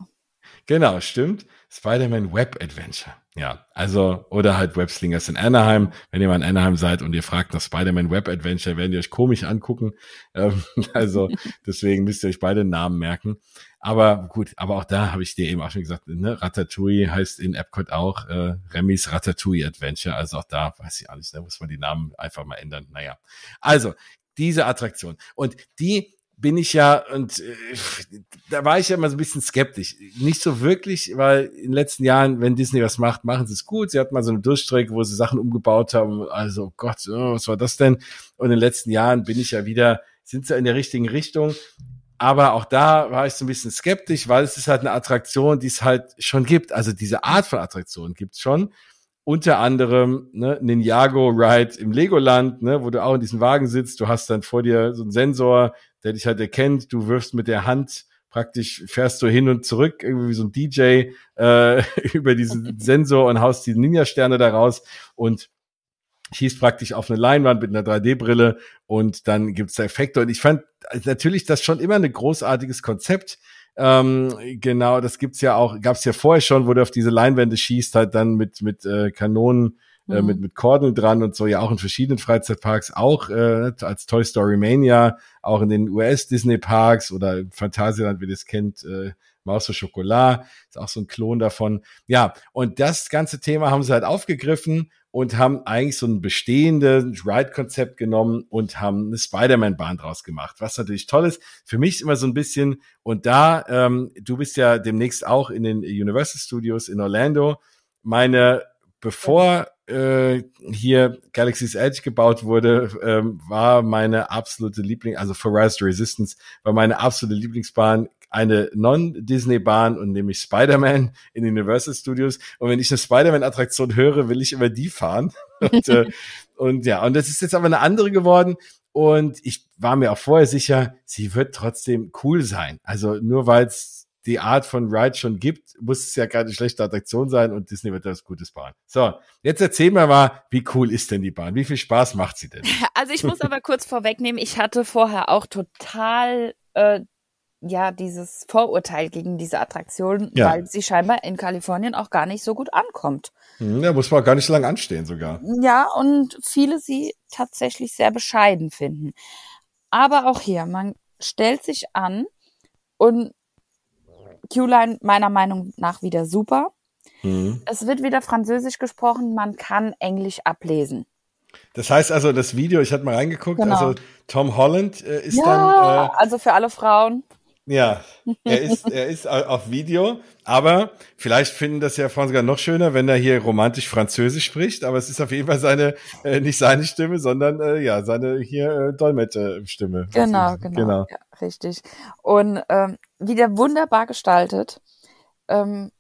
Genau, stimmt. Spider-Man Web Adventure. Ja, also, oder halt Webslingers in Anaheim. Wenn ihr mal in Anaheim seid und ihr fragt nach Spider-Man Web Adventure, werden die euch komisch angucken. Ähm, also, deswegen müsst ihr euch beide Namen merken. Aber gut, aber auch da habe ich dir eben auch schon gesagt, ne, Ratatouille heißt in Epcot auch äh, Remy's Ratatouille Adventure. Also auch da weiß ich nicht, da muss man die Namen einfach mal ändern. Naja, also diese Attraktion. Und die bin ich ja, und äh, da war ich ja immer so ein bisschen skeptisch. Nicht so wirklich, weil in den letzten Jahren, wenn Disney was macht, machen sie es gut. Sie hatten mal so eine Durchstrecke, wo sie Sachen umgebaut haben. Also oh Gott, oh, was war das denn? Und in den letzten Jahren bin ich ja wieder, sind sie in der richtigen Richtung. Aber auch da war ich so ein bisschen skeptisch, weil es ist halt eine Attraktion, die es halt schon gibt. Also diese Art von Attraktion gibt's schon unter anderem ne, Ninjago Ride im Legoland, ne, wo du auch in diesem Wagen sitzt. Du hast dann vor dir so einen Sensor, der dich halt erkennt. Du wirfst mit der Hand praktisch, fährst du hin und zurück, irgendwie wie so ein DJ äh, über diesen Sensor und haust die Ninja-Sterne da raus und schießt praktisch auf eine Leinwand mit einer 3D-Brille und dann gibt's da Effekte. Und ich fand natürlich das schon immer ein großartiges Konzept ähm, genau, das gibt's ja auch, gab's ja vorher schon, wo du auf diese Leinwände schießt, halt dann mit, mit äh, Kanonen, äh, mhm. mit, mit Kordeln dran und so, ja auch in verschiedenen Freizeitparks, auch äh, als Toy Story Mania, auch in den US-Disney-Parks oder Phantasialand, wie das kennt, äh, Maus au Chocolat, ist auch so ein Klon davon. Ja, und das ganze Thema haben sie halt aufgegriffen und haben eigentlich so ein bestehendes Ride-Konzept genommen und haben eine Spider-Man-Bahn draus gemacht, was natürlich toll ist. Für mich immer so ein bisschen, und da, ähm, du bist ja demnächst auch in den Universal Studios in Orlando. Meine, bevor äh, hier Galaxy's Edge gebaut wurde, ähm, war meine absolute Liebling, also for Rise to Resistance, war meine absolute Lieblingsbahn eine Non-Disney-Bahn und nämlich Spider-Man in Universal Studios. Und wenn ich eine Spider-Man-Attraktion höre, will ich immer die fahren. und, äh, und ja, und das ist jetzt aber eine andere geworden. Und ich war mir auch vorher sicher, sie wird trotzdem cool sein. Also nur weil es die Art von Ride schon gibt, muss es ja keine schlechte Attraktion sein und Disney wird das Gutes bauen. So, jetzt erzähl mir mal, wie cool ist denn die Bahn? Wie viel Spaß macht sie denn? Also ich muss aber kurz vorwegnehmen, ich hatte vorher auch total äh, ja dieses Vorurteil gegen diese Attraktion, ja. weil sie scheinbar in Kalifornien auch gar nicht so gut ankommt. Hm, ja, muss man gar nicht so lange anstehen sogar. Ja, und viele sie tatsächlich sehr bescheiden finden. Aber auch hier, man stellt sich an und Q-Line meiner Meinung nach wieder super. Mhm. Es wird wieder Französisch gesprochen, man kann Englisch ablesen. Das heißt also, das Video, ich hatte mal reingeguckt, genau. also Tom Holland äh, ist ja, dann. Äh, also für alle Frauen. Ja, er ist, er ist auf Video, aber vielleicht finden das ja Frauen sogar noch schöner, wenn er hier romantisch Französisch spricht, aber es ist auf jeden Fall seine, äh, nicht seine Stimme, sondern äh, ja, seine hier äh, Dolmetscher-Stimme. Genau, genau, genau. Ja, richtig. Und ähm, wieder wunderbar gestaltet. Ähm,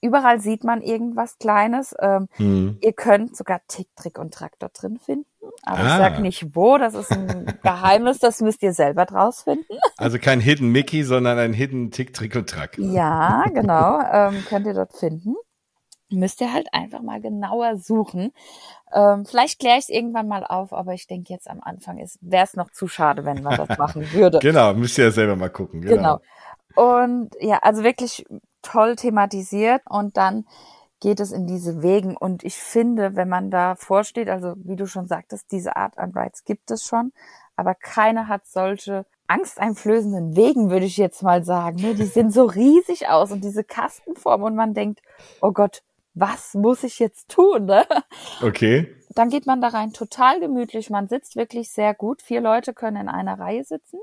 überall sieht man irgendwas Kleines. Ähm, hm. Ihr könnt sogar Tick, Trick und Traktor drin finden. Aber ah. ich sag nicht wo, das ist ein Geheimnis, das müsst ihr selber draus finden. Also kein Hidden Mickey, sondern ein Hidden Tick, Trick und Track. Ja, genau, ähm, könnt ihr dort finden. Müsst ihr halt einfach mal genauer suchen. Ähm, vielleicht kläre ich es irgendwann mal auf, aber ich denke jetzt am Anfang wäre es noch zu schade, wenn man das machen würde. genau, müsst ihr ja selber mal gucken. Genau. genau. Und ja, also wirklich toll thematisiert und dann geht es in diese Wegen. Und ich finde, wenn man da vorsteht, also wie du schon sagtest, diese Art an Rides gibt es schon, aber keiner hat solche angsteinflößenden Wegen, würde ich jetzt mal sagen. Ne? Die sehen so riesig aus und diese Kastenform und man denkt, oh Gott, was muss ich jetzt tun? Ne? Okay. Dann geht man da rein total gemütlich. Man sitzt wirklich sehr gut. Vier Leute können in einer Reihe sitzen.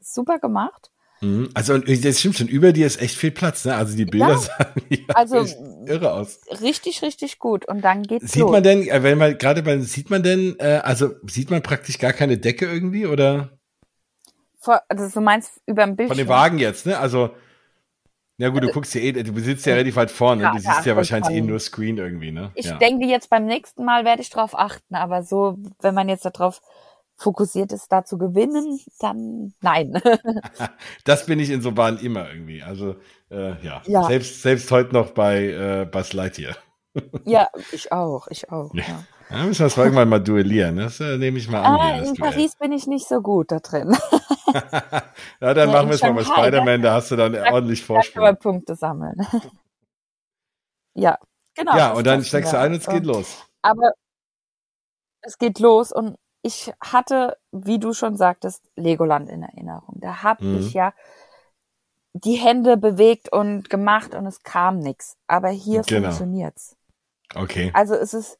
Super gemacht. Mhm. Also das stimmt schon, über dir ist echt viel Platz, ne? Also die Bilder ja. sahen ja also, irre aus. Richtig, richtig gut. Und dann geht's Sieht los. man denn, äh, wenn man gerade bei, sieht man denn, äh, also sieht man praktisch gar keine Decke irgendwie oder? Vor, also du meinst über dem Bildschirm? Von dem Wagen jetzt, ne? Also, ja gut, du also, guckst ja eh, du sitzt ja relativ weit vorne, ja, du siehst ja, ja wahrscheinlich eh nur Screen irgendwie, ne? Ich ja. denke, jetzt beim nächsten Mal werde ich drauf achten, aber so, wenn man jetzt darauf fokussiert ist, da zu gewinnen, dann nein. das bin ich in so Bahnen immer irgendwie. Also äh, ja. ja. selbst selbst heute noch bei äh, Buzz Lightyear. ja, ich auch, ich auch. Ja. ja. Ja, müssen wir es irgendwann mal duellieren. Das äh, nehme ich mal an. Ah, in Duell. Paris bin ich nicht so gut da drin. Ja, dann ja, machen wir es mal bei Spider-Man, da hast du dann da, ordentlich Vorsprung. Da Punkte sammeln. ja, genau. Ja, und dann steigst du ein und es geht los. Aber es geht los und ich hatte, wie du schon sagtest, Legoland in Erinnerung. Da habe mhm. ich ja die Hände bewegt und gemacht und es kam nichts. Aber hier genau. funktioniert's. Okay. Also es ist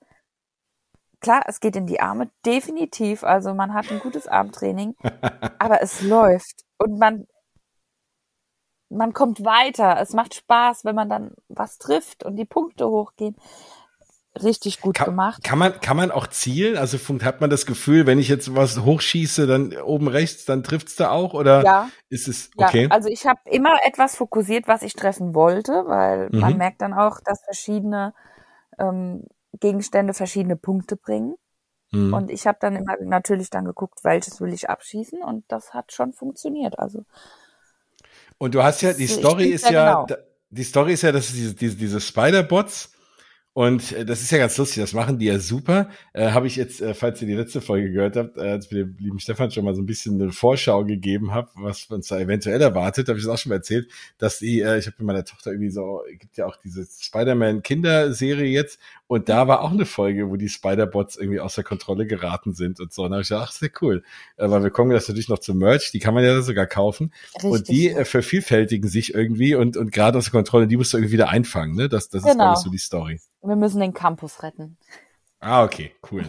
klar, es geht in die Arme, definitiv. Also man hat ein gutes Armtraining, aber es läuft und man man kommt weiter. Es macht Spaß, wenn man dann was trifft und die Punkte hochgehen. Richtig gut kann, gemacht. Kann man, kann man auch zielen? Also hat man das Gefühl, wenn ich jetzt was hochschieße, dann oben rechts, dann trifft's da auch? Oder ja. ist es okay? Ja, also ich habe immer etwas fokussiert, was ich treffen wollte, weil mhm. man merkt dann auch, dass verschiedene ähm, Gegenstände verschiedene Punkte bringen. Mhm. Und ich habe dann immer natürlich dann geguckt, welches will ich abschießen und das hat schon funktioniert. Also und du hast ja die Story ist ja genau. die Story ist ja, dass diese diese, diese Spider-Bots und äh, das ist ja ganz lustig, das machen die ja super. Äh, Habe ich jetzt, äh, falls ihr die letzte Folge gehört habt, äh, als wir dem lieben Stefan schon mal so ein bisschen eine Vorschau gegeben habe, was uns da eventuell erwartet, habe ich das auch schon mal erzählt, dass die, äh, ich habe mit meiner Tochter irgendwie so, gibt ja auch diese Spider-Man-Kinderserie jetzt und da war auch eine Folge, wo die Spider-Bots irgendwie außer Kontrolle geraten sind und so. Und da habe ich gedacht, ach, sehr cool. Weil wir kommen jetzt natürlich noch zum Merch, die kann man ja sogar kaufen. Richtig. Und die äh, vervielfältigen sich irgendwie und, und gerade außer Kontrolle, die musst du irgendwie wieder einfangen, ne? Das, das genau. ist, glaube ich, so die Story. Wir müssen den Campus retten. Ah, okay, cool.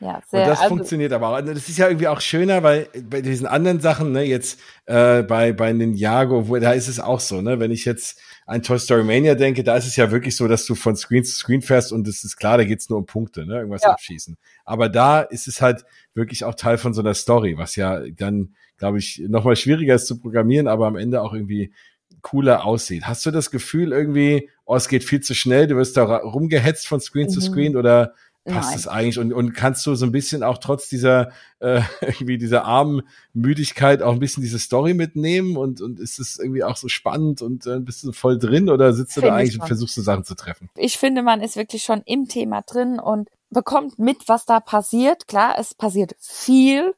Ja, sehr, und das also, funktioniert aber auch. Das ist ja irgendwie auch schöner, weil bei diesen anderen Sachen, ne, jetzt äh, bei bei Ninjago, wo da ist es auch so, ne, wenn ich jetzt an Toy Story Mania denke, da ist es ja wirklich so, dass du von Screen zu Screen fährst und es ist klar, da geht's nur um Punkte, ne, irgendwas ja. abschießen. Aber da ist es halt wirklich auch Teil von so einer Story, was ja dann, glaube ich, nochmal schwieriger ist zu programmieren, aber am Ende auch irgendwie cooler aussieht. Hast du das Gefühl irgendwie, oh, es geht viel zu schnell, du wirst da rumgehetzt von Screen mhm. zu Screen oder passt es eigentlich und, und kannst du so ein bisschen auch trotz dieser äh, irgendwie dieser armen Müdigkeit auch ein bisschen diese Story mitnehmen und und ist es irgendwie auch so spannend und äh, bist du voll drin oder sitzt du da eigentlich und versuchst du Sachen zu treffen? Ich finde, man ist wirklich schon im Thema drin und bekommt mit, was da passiert. Klar, es passiert viel,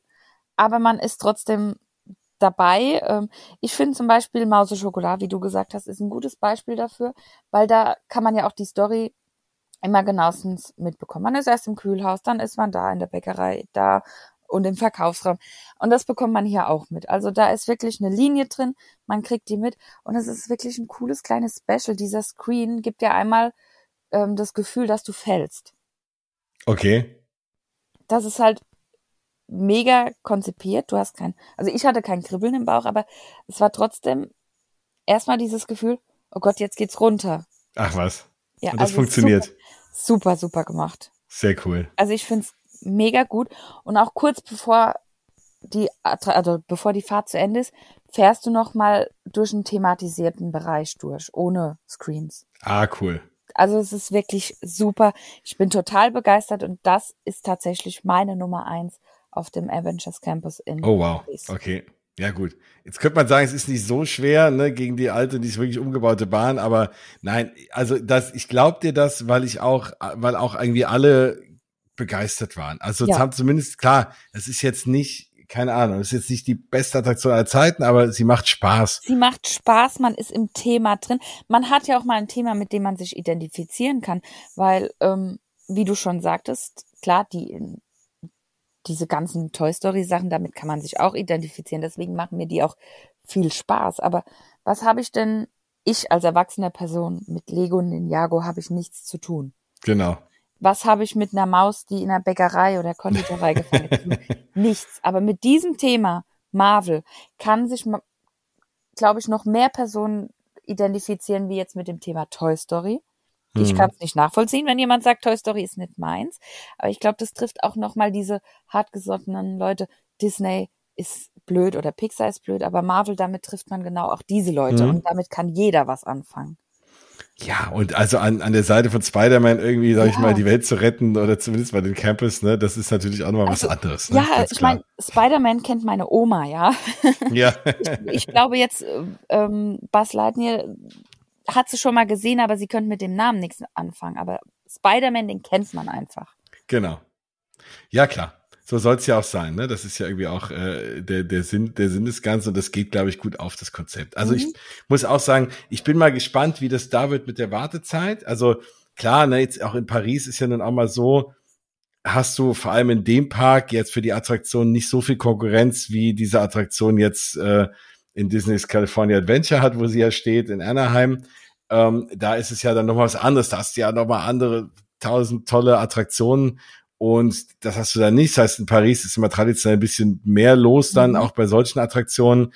aber man ist trotzdem dabei. Ähm, ich finde zum Beispiel Mause Schokolade, wie du gesagt hast, ist ein gutes Beispiel dafür, weil da kann man ja auch die Story immer genauestens mitbekommen. Man ist erst im Kühlhaus, dann ist man da in der Bäckerei, da und im Verkaufsraum. Und das bekommt man hier auch mit. Also da ist wirklich eine Linie drin, man kriegt die mit und es ist wirklich ein cooles kleines Special. Dieser Screen gibt ja einmal ähm, das Gefühl, dass du fällst. Okay. Das ist halt mega konzipiert. Du hast kein, also ich hatte kein Kribbeln im Bauch, aber es war trotzdem erstmal dieses Gefühl, oh Gott, jetzt geht's runter. Ach was. Ja, und das also funktioniert. Super, super, super gemacht. Sehr cool. Also ich finde es mega gut. Und auch kurz bevor die, also bevor die Fahrt zu Ende ist, fährst du noch mal durch einen thematisierten Bereich durch, ohne Screens. Ah, cool. Also es ist wirklich super. Ich bin total begeistert und das ist tatsächlich meine Nummer eins auf dem Avengers Campus in Oh wow. Paris. Okay. Ja gut, jetzt könnte man sagen, es ist nicht so schwer ne, gegen die alte, die ist wirklich umgebaute Bahn, aber nein, also das, ich glaube dir das, weil ich auch, weil auch irgendwie alle begeistert waren. Also ja. haben zumindest klar, es ist jetzt nicht, keine Ahnung, es ist jetzt nicht die beste Attraktion aller Zeiten, aber sie macht Spaß. Sie macht Spaß, man ist im Thema drin. Man hat ja auch mal ein Thema, mit dem man sich identifizieren kann, weil, ähm, wie du schon sagtest, klar, die diese ganzen Toy Story Sachen, damit kann man sich auch identifizieren. Deswegen machen mir die auch viel Spaß. Aber was habe ich denn, ich als erwachsene Person mit Lego und Ninjago habe ich nichts zu tun. Genau. Was habe ich mit einer Maus, die in einer Bäckerei oder Konditorei gefangen ist? Nichts. Aber mit diesem Thema Marvel kann sich, glaube ich, noch mehr Personen identifizieren wie jetzt mit dem Thema Toy Story. Ich hm. kann es nicht nachvollziehen, wenn jemand sagt, Toy Story ist nicht meins. Aber ich glaube, das trifft auch nochmal diese hartgesottenen Leute. Disney ist blöd oder Pixar ist blöd, aber Marvel, damit trifft man genau auch diese Leute. Mhm. Und damit kann jeder was anfangen. Ja, und also an, an der Seite von Spider-Man irgendwie, sag ja. ich mal, die Welt zu retten oder zumindest bei den Campus, ne, das ist natürlich auch nochmal also, was anderes. Ne? Ja, ich meine, Spider-Man kennt meine Oma, ja. Ja. ich, ich glaube jetzt, ähm, Buzz Lightyear hat sie schon mal gesehen, aber sie könnte mit dem Namen nichts anfangen. Aber Spider-Man, den kennt man einfach. Genau. Ja, klar so soll es ja auch sein, ne? Das ist ja irgendwie auch äh, der, der, Sinn, der Sinn des Ganzen und das geht, glaube ich, gut auf das Konzept. Also mhm. ich muss auch sagen, ich bin mal gespannt, wie das da wird mit der Wartezeit. Also klar, ne, jetzt auch in Paris ist ja dann auch mal so, hast du vor allem in dem Park jetzt für die Attraktion nicht so viel Konkurrenz, wie diese Attraktion jetzt äh, in Disney's California Adventure hat, wo sie ja steht, in Anaheim. Ähm, da ist es ja dann noch was anderes. Da hast du ja noch mal andere tausend tolle Attraktionen und das hast du da nicht. Das heißt, in Paris ist immer traditionell ein bisschen mehr los dann, mhm. auch bei solchen Attraktionen.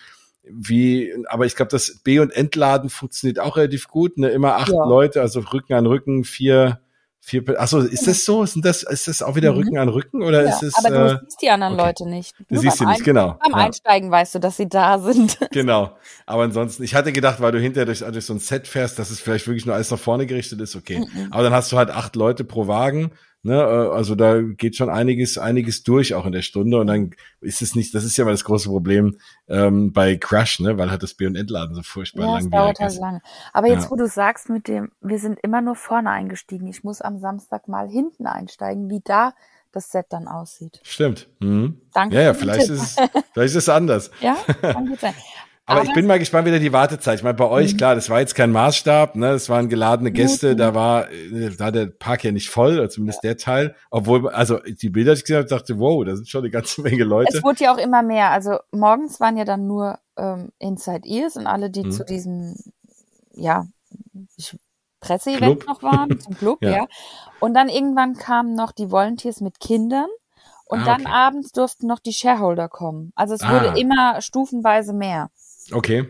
Wie, aber ich glaube, das B- und Entladen funktioniert auch relativ gut. Ne? Immer acht ja. Leute, also Rücken an Rücken, vier, vier. Achso, ist das so? Ist das, ist das auch wieder mhm. Rücken an Rücken oder ja, ist es? Aber du äh, siehst die anderen okay. Leute nicht. Du siehst sie nicht, genau. Beim ja. Einsteigen weißt du, dass sie da sind. Genau. Aber ansonsten, ich hatte gedacht, weil du hinterher durch, durch so ein Set fährst, dass es vielleicht wirklich nur alles nach vorne gerichtet ist, okay. Mhm. Aber dann hast du halt acht Leute pro Wagen Ne, äh, also da geht schon einiges, einiges durch auch in der Stunde und dann ist es nicht, das ist ja mal das große Problem ähm, bei Crush, ne, weil halt das B- und Entladen so furchtbar ja, langwierig dauert halt ist. Lange. Aber jetzt, ja. wo du sagst mit dem, wir sind immer nur vorne eingestiegen, ich muss am Samstag mal hinten einsteigen, wie da das Set dann aussieht. Stimmt. Mhm. Danke. Ja, ja, vielleicht ist, es, vielleicht ist es anders. ja, kann gut sein. Aber, Aber ich bin mal gespannt, wieder die Wartezeit. Ich meine, bei euch, mhm. klar, das war jetzt kein Maßstab, ne? Das waren geladene Gäste, mhm. da war, da war der Park ja nicht voll, zumindest ja. der Teil. Obwohl, also die Bilder, die ich gesehen habe, dachte, wow, da sind schon eine ganze Menge Leute. Es wurde ja auch immer mehr. Also morgens waren ja dann nur ähm, Inside Ears und alle, die mhm. zu diesem, ja, Presseevent noch waren, zum Club, ja. ja. Und dann irgendwann kamen noch die Volunteers mit Kindern. Und ah, dann okay. abends durften noch die Shareholder kommen. Also es ah. wurde immer stufenweise mehr. Okay.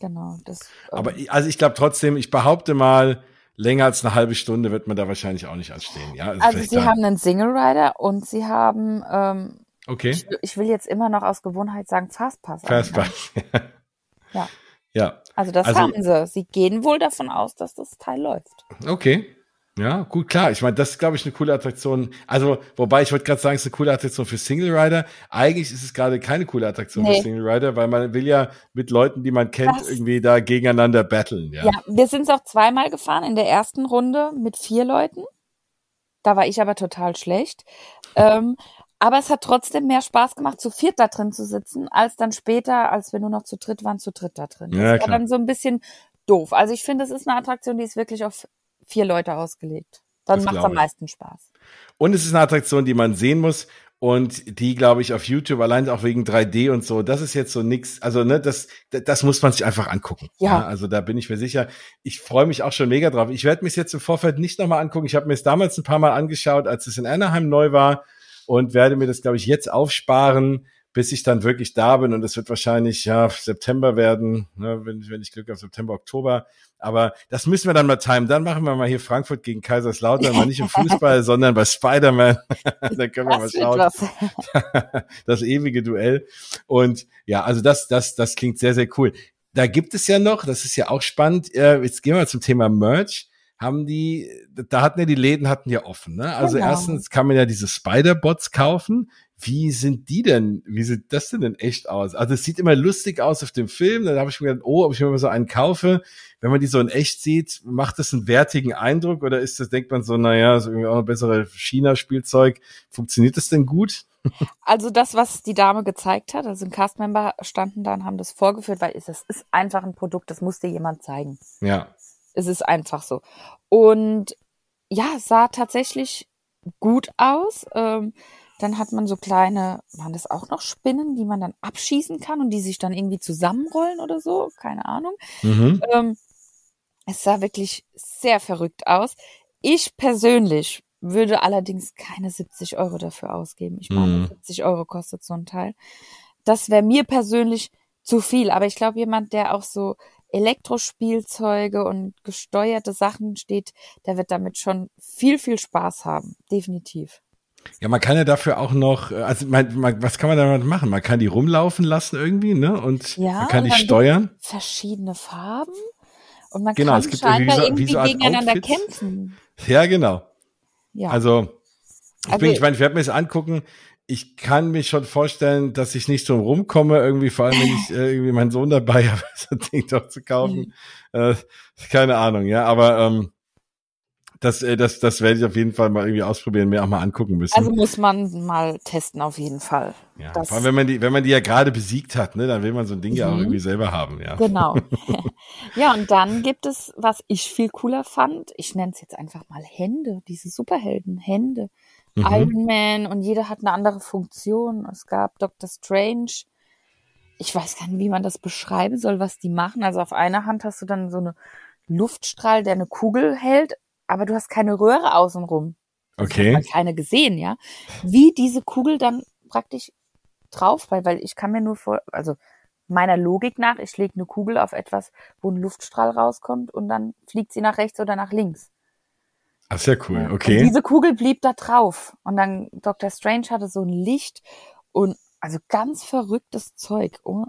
Genau. Das, ähm, Aber also ich glaube trotzdem, ich behaupte mal, länger als eine halbe Stunde wird man da wahrscheinlich auch nicht anstehen. Ja, also, also sie da. haben einen Single Rider und sie haben, ähm, okay. Ich, ich, will jetzt immer noch aus Gewohnheit sagen Fastpass. Fastpass. ja. Ja. Also das also, haben sie. Sie gehen wohl davon aus, dass das Teil läuft. Okay. Ja, gut, klar. Ich meine, das ist, glaube ich, eine coole Attraktion. Also, wobei ich wollte gerade sagen, es ist eine coole Attraktion für Single Rider. Eigentlich ist es gerade keine coole Attraktion nee. für Single Rider, weil man will ja mit Leuten, die man kennt, Was? irgendwie da gegeneinander battlen. Ja, ja wir sind es auch zweimal gefahren in der ersten Runde mit vier Leuten. Da war ich aber total schlecht. ähm, aber es hat trotzdem mehr Spaß gemacht, zu viert da drin zu sitzen, als dann später, als wir nur noch zu dritt waren, zu dritt da drin. Ja, das war dann so ein bisschen doof. Also ich finde, es ist eine Attraktion, die ist wirklich auf vier Leute ausgelegt. Dann macht es am meisten Spaß. Und es ist eine Attraktion, die man sehen muss und die, glaube ich, auf YouTube, allein auch wegen 3D und so, das ist jetzt so nix, also ne, das, das muss man sich einfach angucken. Ja. ja also da bin ich mir sicher. Ich freue mich auch schon mega drauf. Ich werde mir jetzt im Vorfeld nicht nochmal angucken. Ich habe mir es damals ein paar Mal angeschaut, als es in Anaheim neu war und werde mir das, glaube ich, jetzt aufsparen bis ich dann wirklich da bin und es wird wahrscheinlich ja September werden, ne, wenn, wenn ich Glück habe, September, Oktober. Aber das müssen wir dann mal timen. Dann machen wir mal hier Frankfurt gegen Kaiserslautern, mal nicht im Fußball, sondern bei Spider-Man. dann können wir das mal schauen. das ewige Duell. Und ja, also das, das, das klingt sehr, sehr cool. Da gibt es ja noch, das ist ja auch spannend. Äh, jetzt gehen wir zum Thema Merch haben die, da hatten ja die Läden hatten ja offen. Ne? Also genau. erstens kann man ja diese Spider-Bots kaufen. Wie sind die denn? Wie sieht das denn denn echt aus? Also es sieht immer lustig aus auf dem Film. Dann habe ich mir gedacht, oh, ob ich mir mal so einen kaufe. Wenn man die so in echt sieht, macht das einen wertigen Eindruck oder ist das, denkt man so, naja, so irgendwie auch ein bessere China-Spielzeug. Funktioniert das denn gut? Also das, was die Dame gezeigt hat, also ein Castmember standen da und haben das vorgeführt, weil es ist einfach ein Produkt, das musste jemand zeigen. Ja. Es ist einfach so. Und ja, sah tatsächlich gut aus. Ähm, dann hat man so kleine, waren das auch noch Spinnen, die man dann abschießen kann und die sich dann irgendwie zusammenrollen oder so? Keine Ahnung. Mhm. Ähm, es sah wirklich sehr verrückt aus. Ich persönlich würde allerdings keine 70 Euro dafür ausgeben. Ich meine, mhm. 70 Euro kostet so ein Teil. Das wäre mir persönlich zu viel. Aber ich glaube, jemand, der auch so Elektrospielzeuge und gesteuerte Sachen steht, der wird damit schon viel, viel Spaß haben. Definitiv. Ja, man kann ja dafür auch noch, äh, also man, man, was kann man damit machen? Man kann die rumlaufen lassen irgendwie, ne? Und ja, man kann die steuern. Verschiedene Farben. Und man Genau, kann es gibt scheinbar irgendwie so- irgendwie wie so gegeneinander Outfits. kämpfen. Ja, genau. Ja. Also, ich, Also- bin, ich meine, ich werde mir das angucken. Ich kann mich schon vorstellen, dass ich nicht drum rumkomme, irgendwie, vor allem wenn ich äh, irgendwie meinen Sohn dabei habe, so ein Ding doch zu kaufen. Äh, keine Ahnung, ja, aber ähm, das, äh, das, das werde ich auf jeden Fall mal irgendwie ausprobieren, mir auch mal angucken müssen. also muss man mal testen auf jeden Fall. ja, das- vor allem, wenn man die, wenn man die ja gerade besiegt hat, ne, dann will man so ein Ding ja auch Mhm. irgendwie selber haben, ja. Genau. ja, und dann gibt es, was ich viel cooler fand, ich nenne es jetzt einfach mal Hände, diese Superhelden, Hände. Mhm. Iron Man und jeder hat eine andere Funktion. Es gab Doctor Strange. Ich weiß gar nicht, wie man das beschreiben soll, was die machen. Also auf einer Hand hast du dann so eine Luftstrahl, der eine Kugel hält, aber du hast keine Röhre außenrum. Okay. Hat man keine gesehen, ja. Wie diese Kugel dann praktisch drauf bleibt, weil ich kann mir nur vor, also meiner Logik nach, ich lege eine Kugel auf etwas, wo ein Luftstrahl rauskommt und dann fliegt sie nach rechts oder nach links. Ach, sehr cool, Und okay. diese Kugel blieb da drauf. Und dann Dr. Strange hatte so ein Licht und also ganz verrücktes Zeug. Oh,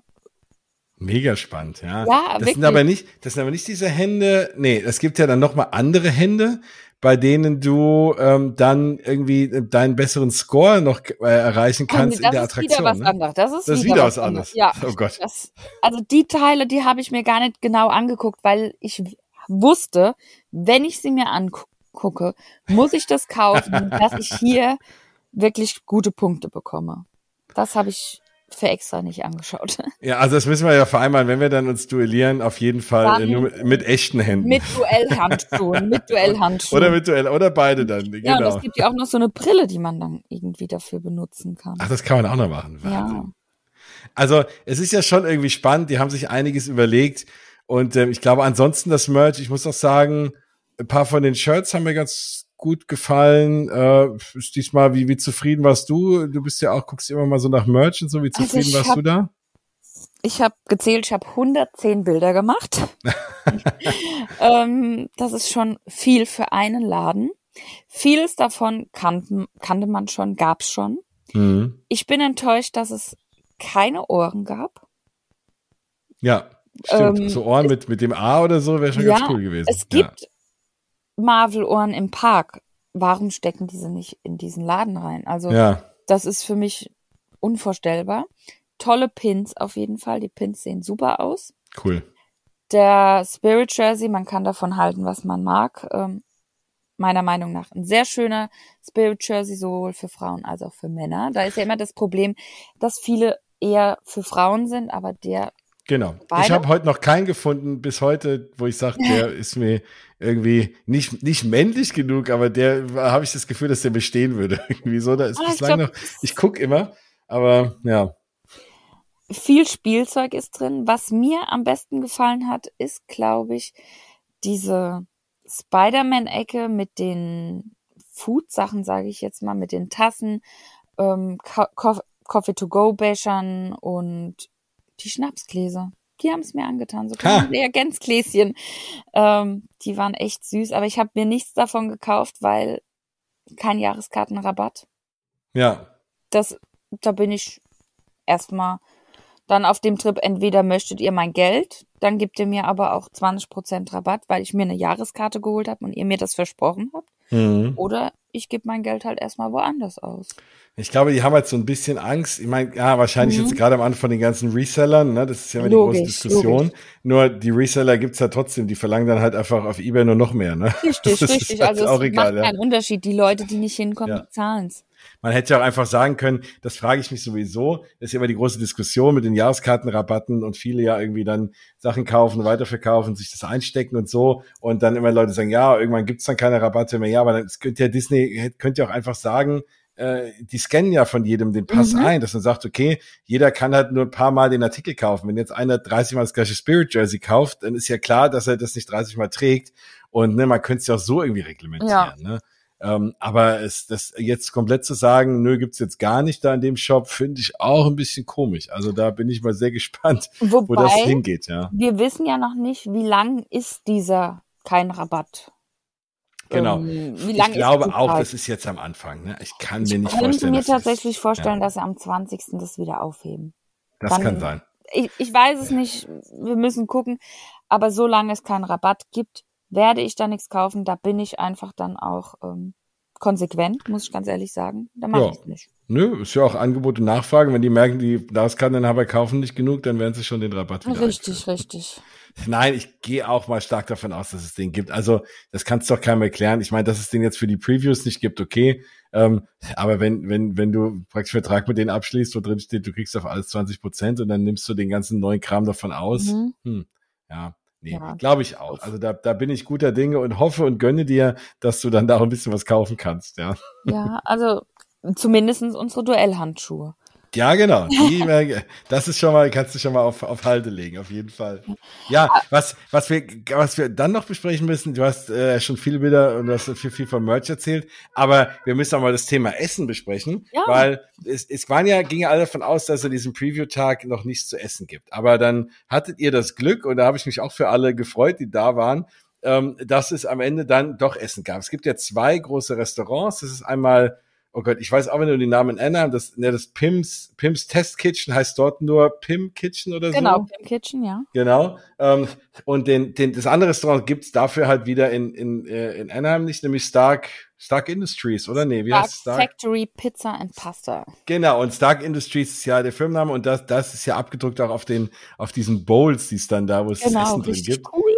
Mega spannend, ja. Ja, das wirklich. sind aber nicht, das sind aber nicht diese Hände. Nee, es gibt ja dann noch mal andere Hände, bei denen du ähm, dann irgendwie deinen besseren Score noch äh, erreichen kannst das in der ist Attraktion. wieder was ne? anderes. Das ist, Das ist wieder was anderes. Ja. Oh Gott. Das, also die Teile, die habe ich mir gar nicht genau angeguckt, weil ich wusste, wenn ich sie mir angucke, muss ich das kaufen, dass ich hier wirklich gute Punkte bekomme. Das habe ich für extra nicht angeschaut. Ja, also das müssen wir ja vereinbaren, wenn wir dann uns duellieren, auf jeden Fall Dann äh, nur mit, echten Händen. Mit Duellhandschuhen, mit Duellhandschuhen. oder mit Duell, oder beide dann, ja, und genau. es gibt ja auch noch so eine Brille, die man dann irgendwie dafür benutzen kann. Ach, das kann man auch noch machen. ja. Also es ist ja schon irgendwie spannend, die haben sich einiges überlegt und ähm, ich glaube ansonsten das Merch, ich muss auch sagen, ein paar von den Shirts haben mir ganz gut gefallen. Äh, diesmal, wie, wie zufrieden warst du? Du bist ja auch, guckst immer mal so nach Merch und so, wie Also zufrieden ich warst hab- du da? Ich habe gezählt, ich habe 110 Bilder gemacht. ähm, das ist schon viel für einen Laden. Vieles davon kannten, kannte man schon, gab's schon. Mhm. Ich bin enttäuscht, dass es keine Ohren gab. Ja, stimmt. Ähm, so Ohren mit, mit dem A oder so wäre schon Ja, ganz cool gewesen. Es gibt Marvel-Ohren im Park. Warum stecken diese nicht in diesen Laden rein? Also ja. das ist für mich unvorstellbar. Tolle Pins auf jeden Fall. Die Pins sehen super aus. cool. Der Spirit Jersey, man kann davon halten, was man mag. Ähm, meiner Meinung nach ein sehr schöner Spirit Jersey, sowohl für Frauen als auch für Männer. Da ist ja immer das Problem, dass viele eher für Frauen sind, aber der, Genau. Ich Beide? habe heute noch keinen gefunden bis heute, wo ich sage, der ist mir irgendwie nicht, nicht männlich genug, aber der habe ich das Gefühl, dass der bestehen würde. Irgendwie so, da ist Ah, ich bislang glaub- noch. Ich guck immer, aber ja. viel Spielzeug ist drin. Was mir am besten gefallen hat, ist, glaube ich, diese Spider-Man-Ecke mit den Food-Sachen, sage ich jetzt mal, mit den Tassen, ähm, Co- Coffee-to-go-Bechern und die Schnapsgläser. Die haben es mir angetan, so kleine Reagenzgläschen. Ähm, die waren echt süß, aber ich habe mir nichts davon gekauft, weil kein Jahreskartenrabatt. Ja. Das, da bin ich erstmal dann auf dem Trip, entweder möchtet ihr mein Geld, dann gebt ihr mir aber auch 20% Rabatt, weil ich mir eine Jahreskarte geholt habe und ihr mir das versprochen habt. Mhm. Oder ich gebe mein Geld halt erstmal woanders aus. Ich glaube, die haben halt so ein bisschen Angst. Ich meine, ja, wahrscheinlich Mhm. jetzt gerade am Anfang von den ganzen Resellern, ne? Das ist ja immer die Logisch, große Diskussion. logisch. Nur die Reseller gibt's ja trotzdem, die verlangen dann halt einfach auf Ebay nur noch mehr, ne? Richtig, Das richtig. halt Also es egal, macht ja. keinen Unterschied. Die Leute, die nicht hinkommen, Ja. die zahlen's. Man hätte ja auch einfach sagen können, das frage ich mich sowieso, das ist ja immer die große Diskussion mit den Jahreskartenrabatten und viele ja irgendwie dann Sachen kaufen, weiterverkaufen, sich das einstecken und so und dann immer Leute sagen, ja, irgendwann gibt's dann keine Rabatte mehr. Ja, aber dann könnte ja Disney, könnte ja auch einfach sagen, äh, die scannen ja von jedem den Pass Mhm. ein, dass man sagt, okay, jeder kann halt nur ein paar Mal den Artikel kaufen. Wenn jetzt einer 30 Mal das gleiche Spirit Jersey kauft, dann ist ja klar, dass er das nicht 30 Mal trägt und ne, man könnte es ja auch so irgendwie reglementieren. Ja. Ne? Ähm, aber es, das jetzt komplett zu sagen, nö, gibt's jetzt gar nicht da in dem Shop, finde ich auch ein bisschen komisch. Also da bin ich mal sehr gespannt, wo Wobei, das hingeht, ja. wir wissen ja noch nicht, wie lang ist dieser kein Rabatt. Genau. Ähm, wie Ich glaube ist auch, das ist jetzt am Anfang. Ne? Ich kann mir Ich nicht könnte vorstellen. mir dass das- tatsächlich vorstellen, ja. dass sie am 20. das wieder aufheben. Das dann- kann sein. ich, ich weiß es nicht. Wir müssen gucken. Aber solange es keinen Rabatt gibt, werde ich da nichts kaufen. Da bin ich einfach dann auch ähm, konsequent, muss ich ganz ehrlich sagen. Da mache ja. ich nicht. Nö, ist ja auch Angebot und Nachfrage. Wenn die merken, die Darfskarteninhaber kaufen nicht genug, dann werden sie schon den Rabatt wieder Richtig, einführen. richtig. Nein, ich gehe auch mal stark davon aus, dass es den gibt. Also, das kannst du doch keinem erklären. Ich meine, dass es den jetzt für die Previews nicht gibt, okay. Ähm, aber wenn, wenn, wenn du praktisch Vertrag mit denen abschließt, wo drin steht, du kriegst auf alles 20 Prozent und dann nimmst du den ganzen neuen Kram davon aus. Mhm. Hm, ja, Nee, ja. glaube ich auch. Also da, da bin ich guter Dinge und hoffe und gönne dir, dass du dann da auch ein bisschen was kaufen kannst, ja. Ja, also zumindestens unsere Duellhandschuhe. Ja, genau. Die, das ist schon mal, kannst du schon mal auf, auf Halte legen, auf jeden Fall. Ja, was, was wir, was wir dann noch besprechen müssen, du hast äh, schon viel wieder und du hast viel, viel von Merch erzählt, aber wir müssen auch mal das Thema Essen besprechen, ja. weil es, es waren ja, ging ja alle davon aus, dass es diesen Preview-Tag noch nichts zu essen gibt. Aber dann hattet ihr das Glück, und da habe ich mich auch für alle gefreut, die da waren, ähm, dass es am Ende dann doch Essen gab. Es gibt ja zwei große Restaurants. Das ist einmal oh Gott, ich weiß auch, wenn du den Namen erinnerst, das, ne, das Pims, Pims Test Kitchen heißt dort nur Pim Kitchen oder genau, so. Genau, Pim Kitchen, ja. Genau. Ähm, und den, den, das andere Restaurant gibt's dafür halt wieder in, in, äh, in Anaheim nicht, nämlich Stark, Stark Industries, oder? Nee, wie Stark heißt Stark? Factory Pizza and Pasta. Genau, und Stark Industries ist ja der Firmenname und das, das ist ja abgedruckt auch auf den, auf diesen Bowls, die es dann da, wo es genau, Essen drin gibt. Cool.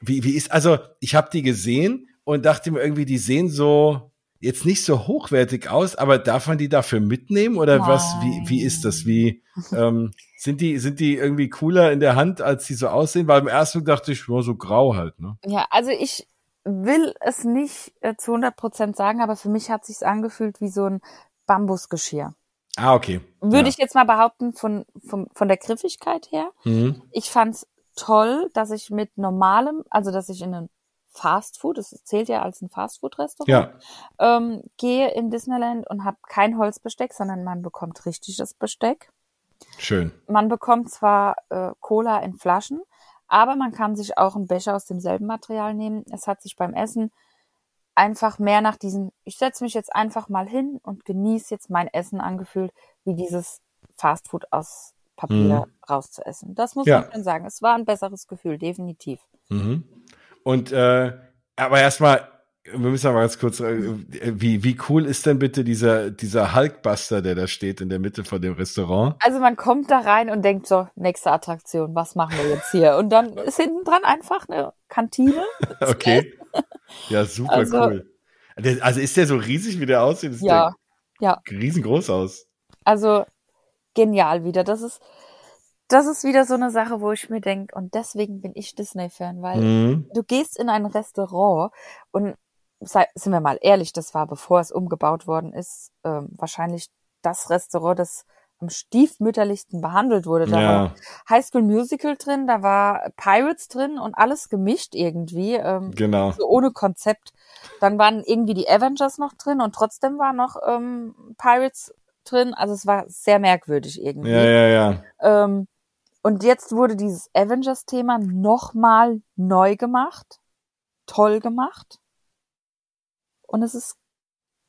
Wie, wie ist, also, ich habe die gesehen und dachte mir irgendwie, die sehen so, jetzt nicht so hochwertig aus, aber darf man die dafür mitnehmen oder Nein. was? Wie, wie ist das? Wie ähm, sind die sind die irgendwie cooler in der Hand, als sie so aussehen? Weil im ersten dachte ich, nur so grau halt. Ne? Ja, also ich will es nicht äh, zu 100 Prozent sagen, aber für mich hat sich's angefühlt wie so ein Bambusgeschirr. Ah, okay. Würde ja. ich jetzt mal behaupten von, von, von der Griffigkeit her. Mhm. Ich fand's toll, dass ich mit normalem, also dass ich in einen Fast Food, das zählt ja als ein Fast Food Restaurant, ja. ähm, gehe in Disneyland und habe kein Holzbesteck, sondern man bekommt richtiges Besteck. Schön. Man bekommt zwar äh, Cola in Flaschen, aber man kann sich auch einen Becher aus demselben Material nehmen. Es hat sich beim Essen einfach mehr nach diesem, ich setze mich jetzt einfach mal hin und genieße jetzt mein Essen angefühlt, wie dieses Fast Food aus Papier mhm. rauszuessen. Das muss ja. man schon sagen. Es war ein besseres Gefühl, definitiv. Mhm. Und äh, aber erstmal, wir müssen mal ganz kurz, äh, wie, wie cool ist denn bitte dieser, dieser Hulkbuster, der da steht in der Mitte von dem Restaurant? Also man kommt da rein und denkt so, nächste Attraktion, was machen wir jetzt hier? Und dann ist hinten dran einfach eine Kantine. okay. Ja, super also, cool. Also ist der so riesig, wie der aussieht? Das ja, ja. Riesengroß aus. Also genial wieder. Das ist, das ist wieder so eine Sache, wo ich mir denke, und deswegen bin ich Disney-Fan, weil mhm. du gehst in ein Restaurant und sei, sind wir mal ehrlich, das war, bevor es umgebaut worden ist, ähm, wahrscheinlich das Restaurant, das am stiefmütterlichsten behandelt wurde. Da ja. war High School Musical drin, da war Pirates drin und alles gemischt irgendwie. Ähm, genau. So ohne Konzept. Dann waren irgendwie die Avengers noch drin und trotzdem war noch ähm, Pirates drin. Also es war sehr merkwürdig irgendwie. Ja, ja, ja. Ähm, und jetzt wurde dieses Avengers-Thema nochmal neu gemacht, toll gemacht. Und es ist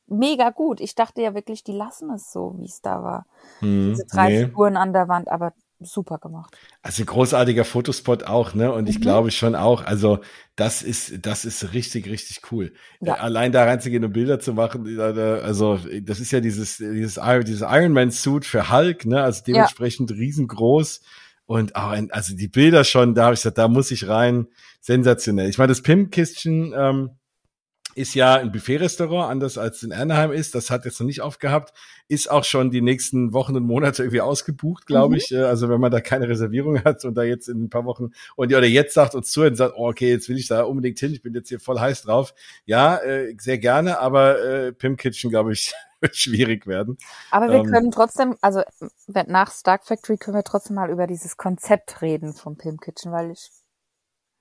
mega gut. Ich dachte ja wirklich, die lassen es so, wie es da war. Hm, Diese drei nee. Figuren an der Wand, aber super gemacht. Also großartiger Fotospot auch, ne? Und ich mhm. glaube schon auch, also das ist, das ist richtig, richtig cool. Ja. Allein da reinzugehen und Bilder zu machen, also das ist ja dieses, dieses, dieses Iron Man Suit für Hulk, ne? Also dementsprechend ja. riesengroß. Und auch ein, also die Bilder schon, da habe ich gesagt, da muss ich rein. Sensationell. Ich meine, das Pimp-Kistchen ähm, ist ja ein Buffet-Restaurant, anders als in Anaheim ist. Das hat jetzt noch nicht aufgehabt. Ist auch schon die nächsten Wochen und Monate irgendwie ausgebucht, glaube mhm. ich. Äh, also wenn man da keine Reservierung hat und da jetzt in ein paar Wochen und ja, oder jetzt sagt uns zu und sagt, oh, okay, jetzt will ich da unbedingt hin, ich bin jetzt hier voll heiß drauf. Ja, äh, sehr gerne, aber äh, Pimp Kitchen, glaube ich, schwierig werden. Aber wir ähm, können trotzdem, also nach Stark Factory können wir trotzdem mal über dieses Konzept reden vom Pimp Kitchen, weil ich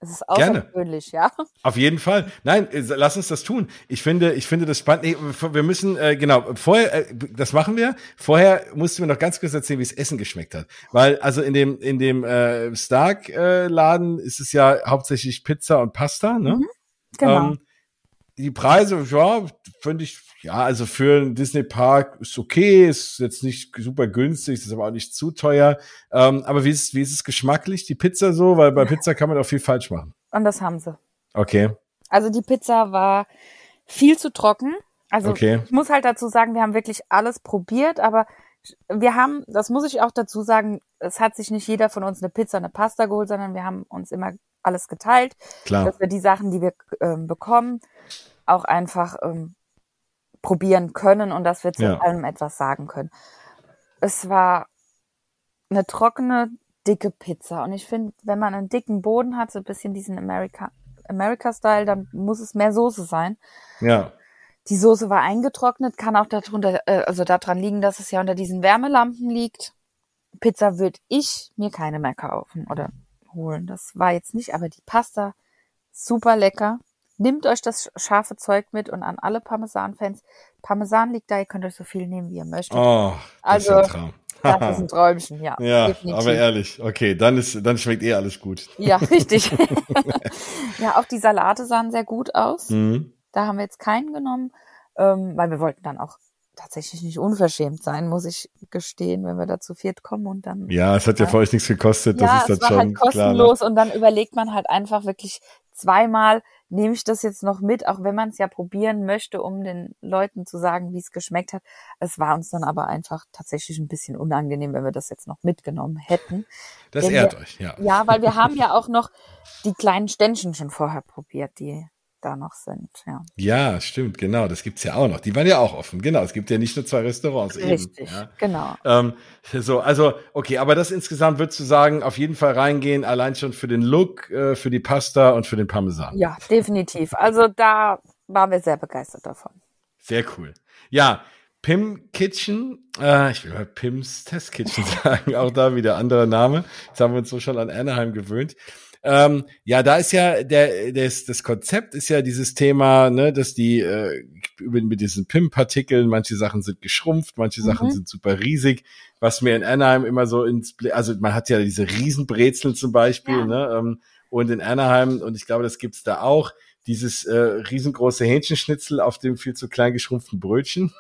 es ist außergewöhnlich, ja. Auf jeden Fall. Nein, äh, lass uns das tun. Ich finde, ich finde das spannend. Nee, wir müssen, äh, genau, vorher, äh, das machen wir. Vorher musst du mir noch ganz kurz erzählen, wie es Essen geschmeckt hat. Weil, also in dem, in dem äh, Stark-Laden äh, ist es ja hauptsächlich Pizza und Pasta, ne? Mhm, genau. Ähm, die Preise, ja, finde ich, ja, also für einen Disney Park ist okay, ist jetzt nicht super günstig, ist aber auch nicht zu teuer. Ähm, aber wie ist, wie ist es geschmacklich, die Pizza so? Weil bei Pizza kann man auch viel falsch machen. Und das haben sie. Okay. Also die Pizza war viel zu trocken. Also Okay. ich muss halt dazu sagen, wir haben wirklich alles probiert, aber wir haben, das muss ich auch dazu sagen, es hat sich nicht jeder von uns eine Pizza, eine Pasta geholt, sondern wir haben uns immer alles geteilt, Klar. dass wir die Sachen, die wir ähm, bekommen, auch einfach ähm, probieren können und dass wir zu Ja. allem etwas sagen können. Es war eine trockene, dicke Pizza und ich finde, wenn man einen dicken Boden hat, so ein bisschen diesen America, America-Style, dann muss es mehr Soße sein. Ja. Die Soße war eingetrocknet, kann auch darunter, äh, also daran liegen, dass es ja unter diesen Wärmelampen liegt. Pizza würde ich mir keine mehr kaufen oder holen. Das war jetzt nicht, aber die Pasta super lecker. Nehmt euch das scharfe Zeug mit und an alle Parmesan-Fans. Parmesan liegt da, ihr könnt euch so viel nehmen, wie ihr möchtet. Oh, das ist Also, ein Traum. Das ist ein Träumchen, ja. ja, definitiv. aber ehrlich, okay, dann ist, dann schmeckt eh alles gut. Ja, richtig. ja, auch die Salate sahen sehr gut aus. Mhm. Da haben wir jetzt keinen genommen, ähm, weil wir wollten dann auch tatsächlich nicht unverschämt sein, muss ich gestehen, wenn wir da zu viert kommen und dann. Ja, es hat ja Ja. für euch nichts gekostet, das ja, ist dann es war schon halt klar. Ne? kostenlos und dann überlegt man halt einfach wirklich zweimal, nehme ich das jetzt noch mit, auch wenn man es ja probieren möchte, um den Leuten zu sagen, wie es geschmeckt hat. Es war uns dann aber einfach tatsächlich ein bisschen unangenehm, wenn wir das jetzt noch mitgenommen hätten. Das Wenn ehrt wir- euch, ja. Ja, weil wir haben ja auch noch die kleinen Ständchen schon vorher probiert, die da noch sind, ja. Ja, stimmt, genau, das gibt's ja auch noch. Die waren ja auch offen, genau. Es gibt ja nicht nur zwei Restaurants. Richtig, Eben, ja. genau. Ähm, so, also, okay, aber das insgesamt würdest du sagen, auf jeden Fall reingehen, allein schon für den Look, äh, für die Pasta und für den Parmesan. Ja, definitiv. Also da waren wir sehr begeistert davon. Sehr cool. Ja, Pim Kitchen, äh, ich will mal Pims Test Kitchen sagen, auch da wieder anderer Name. Jetzt haben wir uns so schon an Anaheim gewöhnt. Ähm, ja, da ist ja der, das, das Konzept ist ja dieses Thema, ne, dass die äh, mit diesen PIM-Partikeln, manche Sachen sind geschrumpft, manche Sachen Mhm. sind super riesig, was mir in Anaheim immer so ins, also man hat ja diese Riesenbrezel zum Beispiel, Ja. ne, ähm, und in Anaheim und ich glaube, das gibt's da auch dieses äh, riesengroße Hähnchenschnitzel auf dem viel zu klein geschrumpften Brötchen.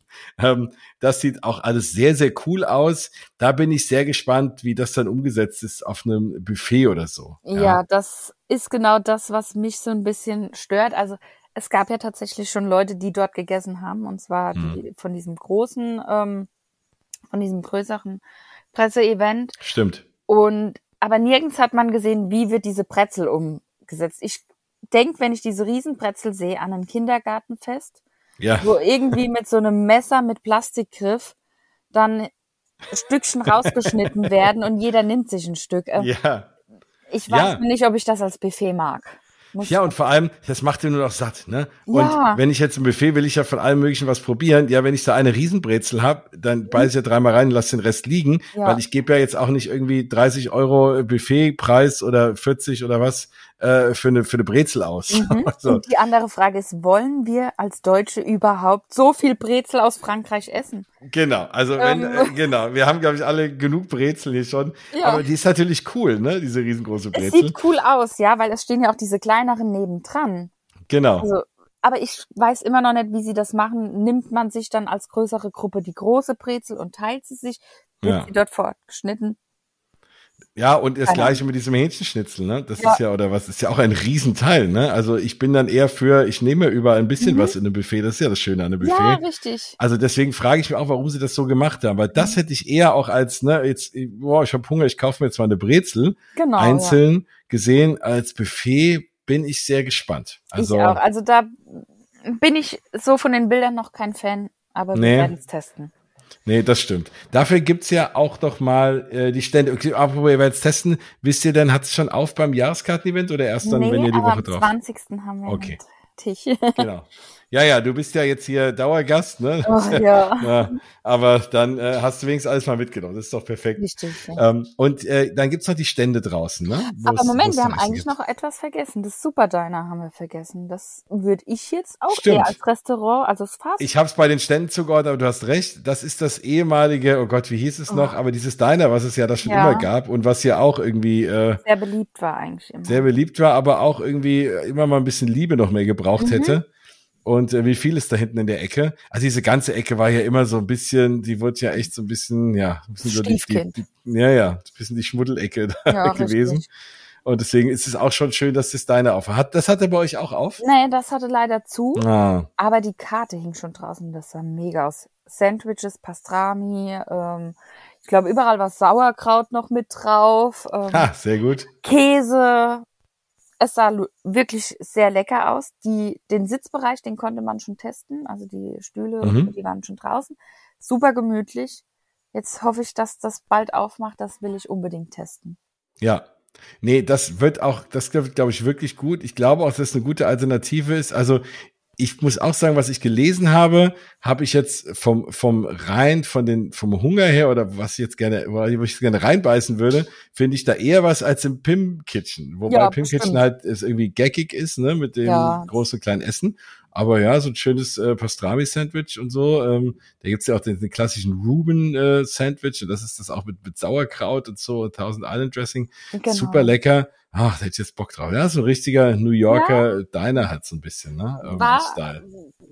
ähm, das sieht auch alles sehr, sehr cool aus. Da bin ich sehr gespannt, wie das dann umgesetzt ist auf einem Buffet oder so. Ja. das ist genau das, was mich so ein bisschen stört. Also es gab ja tatsächlich schon Leute, die dort gegessen haben, und zwar Hm. die, von diesem großen, ähm, von diesem größeren Presseevent. Stimmt. Und aber nirgends hat man gesehen, wie wird diese Brezel umgesetzt. Ich denk, wenn ich diese Riesenbrezel sehe, an ein Kindergartenfest, Ja. wo irgendwie mit so einem Messer mit Plastikgriff dann Stückchen rausgeschnitten werden und jeder nimmt sich ein Stück. Äh, Ja. Ich weiß Ja. nicht, ob ich das als Buffet mag. Muss Ja, und vor allem, das macht dir nur noch satt, ne? Und Ja. wenn ich jetzt ein Buffet will ich ja von allem möglichen was probieren. Ja, wenn ich da eine Riesenbrezel hab, dann beiß ich ja dreimal rein und lass den Rest liegen, Ja. weil ich gebe ja jetzt auch nicht irgendwie 30 Euro Buffetpreis oder 40 oder was äh, für eine für eine Brezel aus. Mhm. so. Und die andere Frage ist, wollen wir als Deutsche überhaupt so viel Brezel aus Frankreich essen? Genau, also wenn, Ähm. äh, genau, wir haben, glaube ich, alle genug Brezel hier schon. Ja. Aber die ist natürlich cool, ne? Diese riesengroße Es Brezel. sieht cool aus, ja, weil es stehen ja auch diese kleineren nebendran. Genau. Also, aber ich weiß immer noch nicht, wie sie das machen. Nimmt man sich dann als größere Gruppe die große Brezel und teilt sie sich? Wird Ja. sie dort fortgeschnitten? Ja, und das Keine gleiche mit diesem Hähnchenschnitzel, ne? Das Ja. ist ja, oder was, ist ja auch ein Riesenteil, ne? Also ich bin dann eher für, ich nehme überall ein bisschen Mhm. was in einem Buffet, das ist ja das Schöne an einem Buffet. Ja, richtig. Also deswegen frage ich mich auch, warum sie das so gemacht haben. Weil Mhm. das hätte ich eher auch als, ne, jetzt, boah, ich habe Hunger, ich kaufe mir jetzt mal eine Brezel, Genau. einzeln gesehen. Als Buffet bin ich sehr gespannt. ja. Also, ich auch. Also da bin ich so von den Bildern noch kein Fan, aber Nee. wir werden es testen. Nee, das stimmt. Dafür gibt's ja auch noch mal äh, die Stände. Okay, apropos, ihr werdet testen. Wisst ihr denn, hat es schon auf beim Jahreskarten-Event oder erst dann, nee, wenn ihr die aber Woche am drauf? 20. haben wir Okay. Tisch. Genau. Ja, ja, du bist ja jetzt hier Dauergast, ne? Oh, ja. ja, aber dann äh, hast du wenigstens alles mal mitgenommen. Das ist doch perfekt. Richtig. Ja. Ähm, und äh, dann gibt's noch die Stände draußen, ne? Wo Aber Moment, wir haben eigentlich gibt. noch etwas vergessen. Das Super Diner haben wir vergessen. Das würde ich jetzt auch Stimmt. eher als Restaurant, also das Fast Ich habe es bei den Ständen zugeordnet, aber du hast recht. Das ist das ehemalige, oh Gott, wie hieß es noch? Aber dieses Diner, was es ja da schon Ja. immer gab und was ja auch irgendwie äh, sehr beliebt war eigentlich immer. sehr beliebt war, aber auch irgendwie immer mal ein bisschen Liebe noch mehr gebraucht Mhm. hätte. Und äh, wie viel ist da hinten in der Ecke? Also diese ganze Ecke war ja immer so ein bisschen, die wurde ja echt so ein bisschen, ja, ein bisschen so die, die, die, ja, ja, ein bisschen die Schmuddelecke da ja, gewesen. Richtig. Und deswegen ist es auch schon schön, dass das deine auf hat. Das hatte bei euch auch auf? Nee, das hatte leider zu. Ah. Aber die Karte hing schon draußen. Das sah mega aus. Sandwiches, Pastrami, ähm, ich glaube, überall war Sauerkraut noch mit drauf. Ähm, ha, sehr gut. Käse. Es sah wirklich sehr lecker aus. Die, den Sitzbereich, den konnte man schon testen. Also die Stühle, mhm. die waren schon draußen. Super gemütlich. Jetzt hoffe ich, dass das bald aufmacht. Das will ich unbedingt testen. Ja, Nee, das wird auch, das wird, glaube ich, wirklich gut. Ich glaube auch, dass es eine gute Alternative ist. Also ich muss auch sagen, was ich gelesen habe, habe ich jetzt vom, vom rein, von den, vom Hunger her oder was ich jetzt gerne, wo ich gerne reinbeißen würde, finde ich da eher was als im Pim Kitchen. Wobei ja, Pim Kitchen halt ist irgendwie gaggig ist, ne, mit dem ja. großen kleinen Essen. Aber ja, so ein schönes äh, Pastrami-Sandwich und so. Ähm, da gibt's ja auch den, den klassischen Ruben-Sandwich. Äh, und das ist das auch mit, mit Sauerkraut und so, Thousand Island Dressing. Genau. Super lecker. Ach, da hätte ich jetzt Bock drauf. Ja, so ein richtiger New Yorker ja. Diner hat so ein bisschen, ne? War, Style.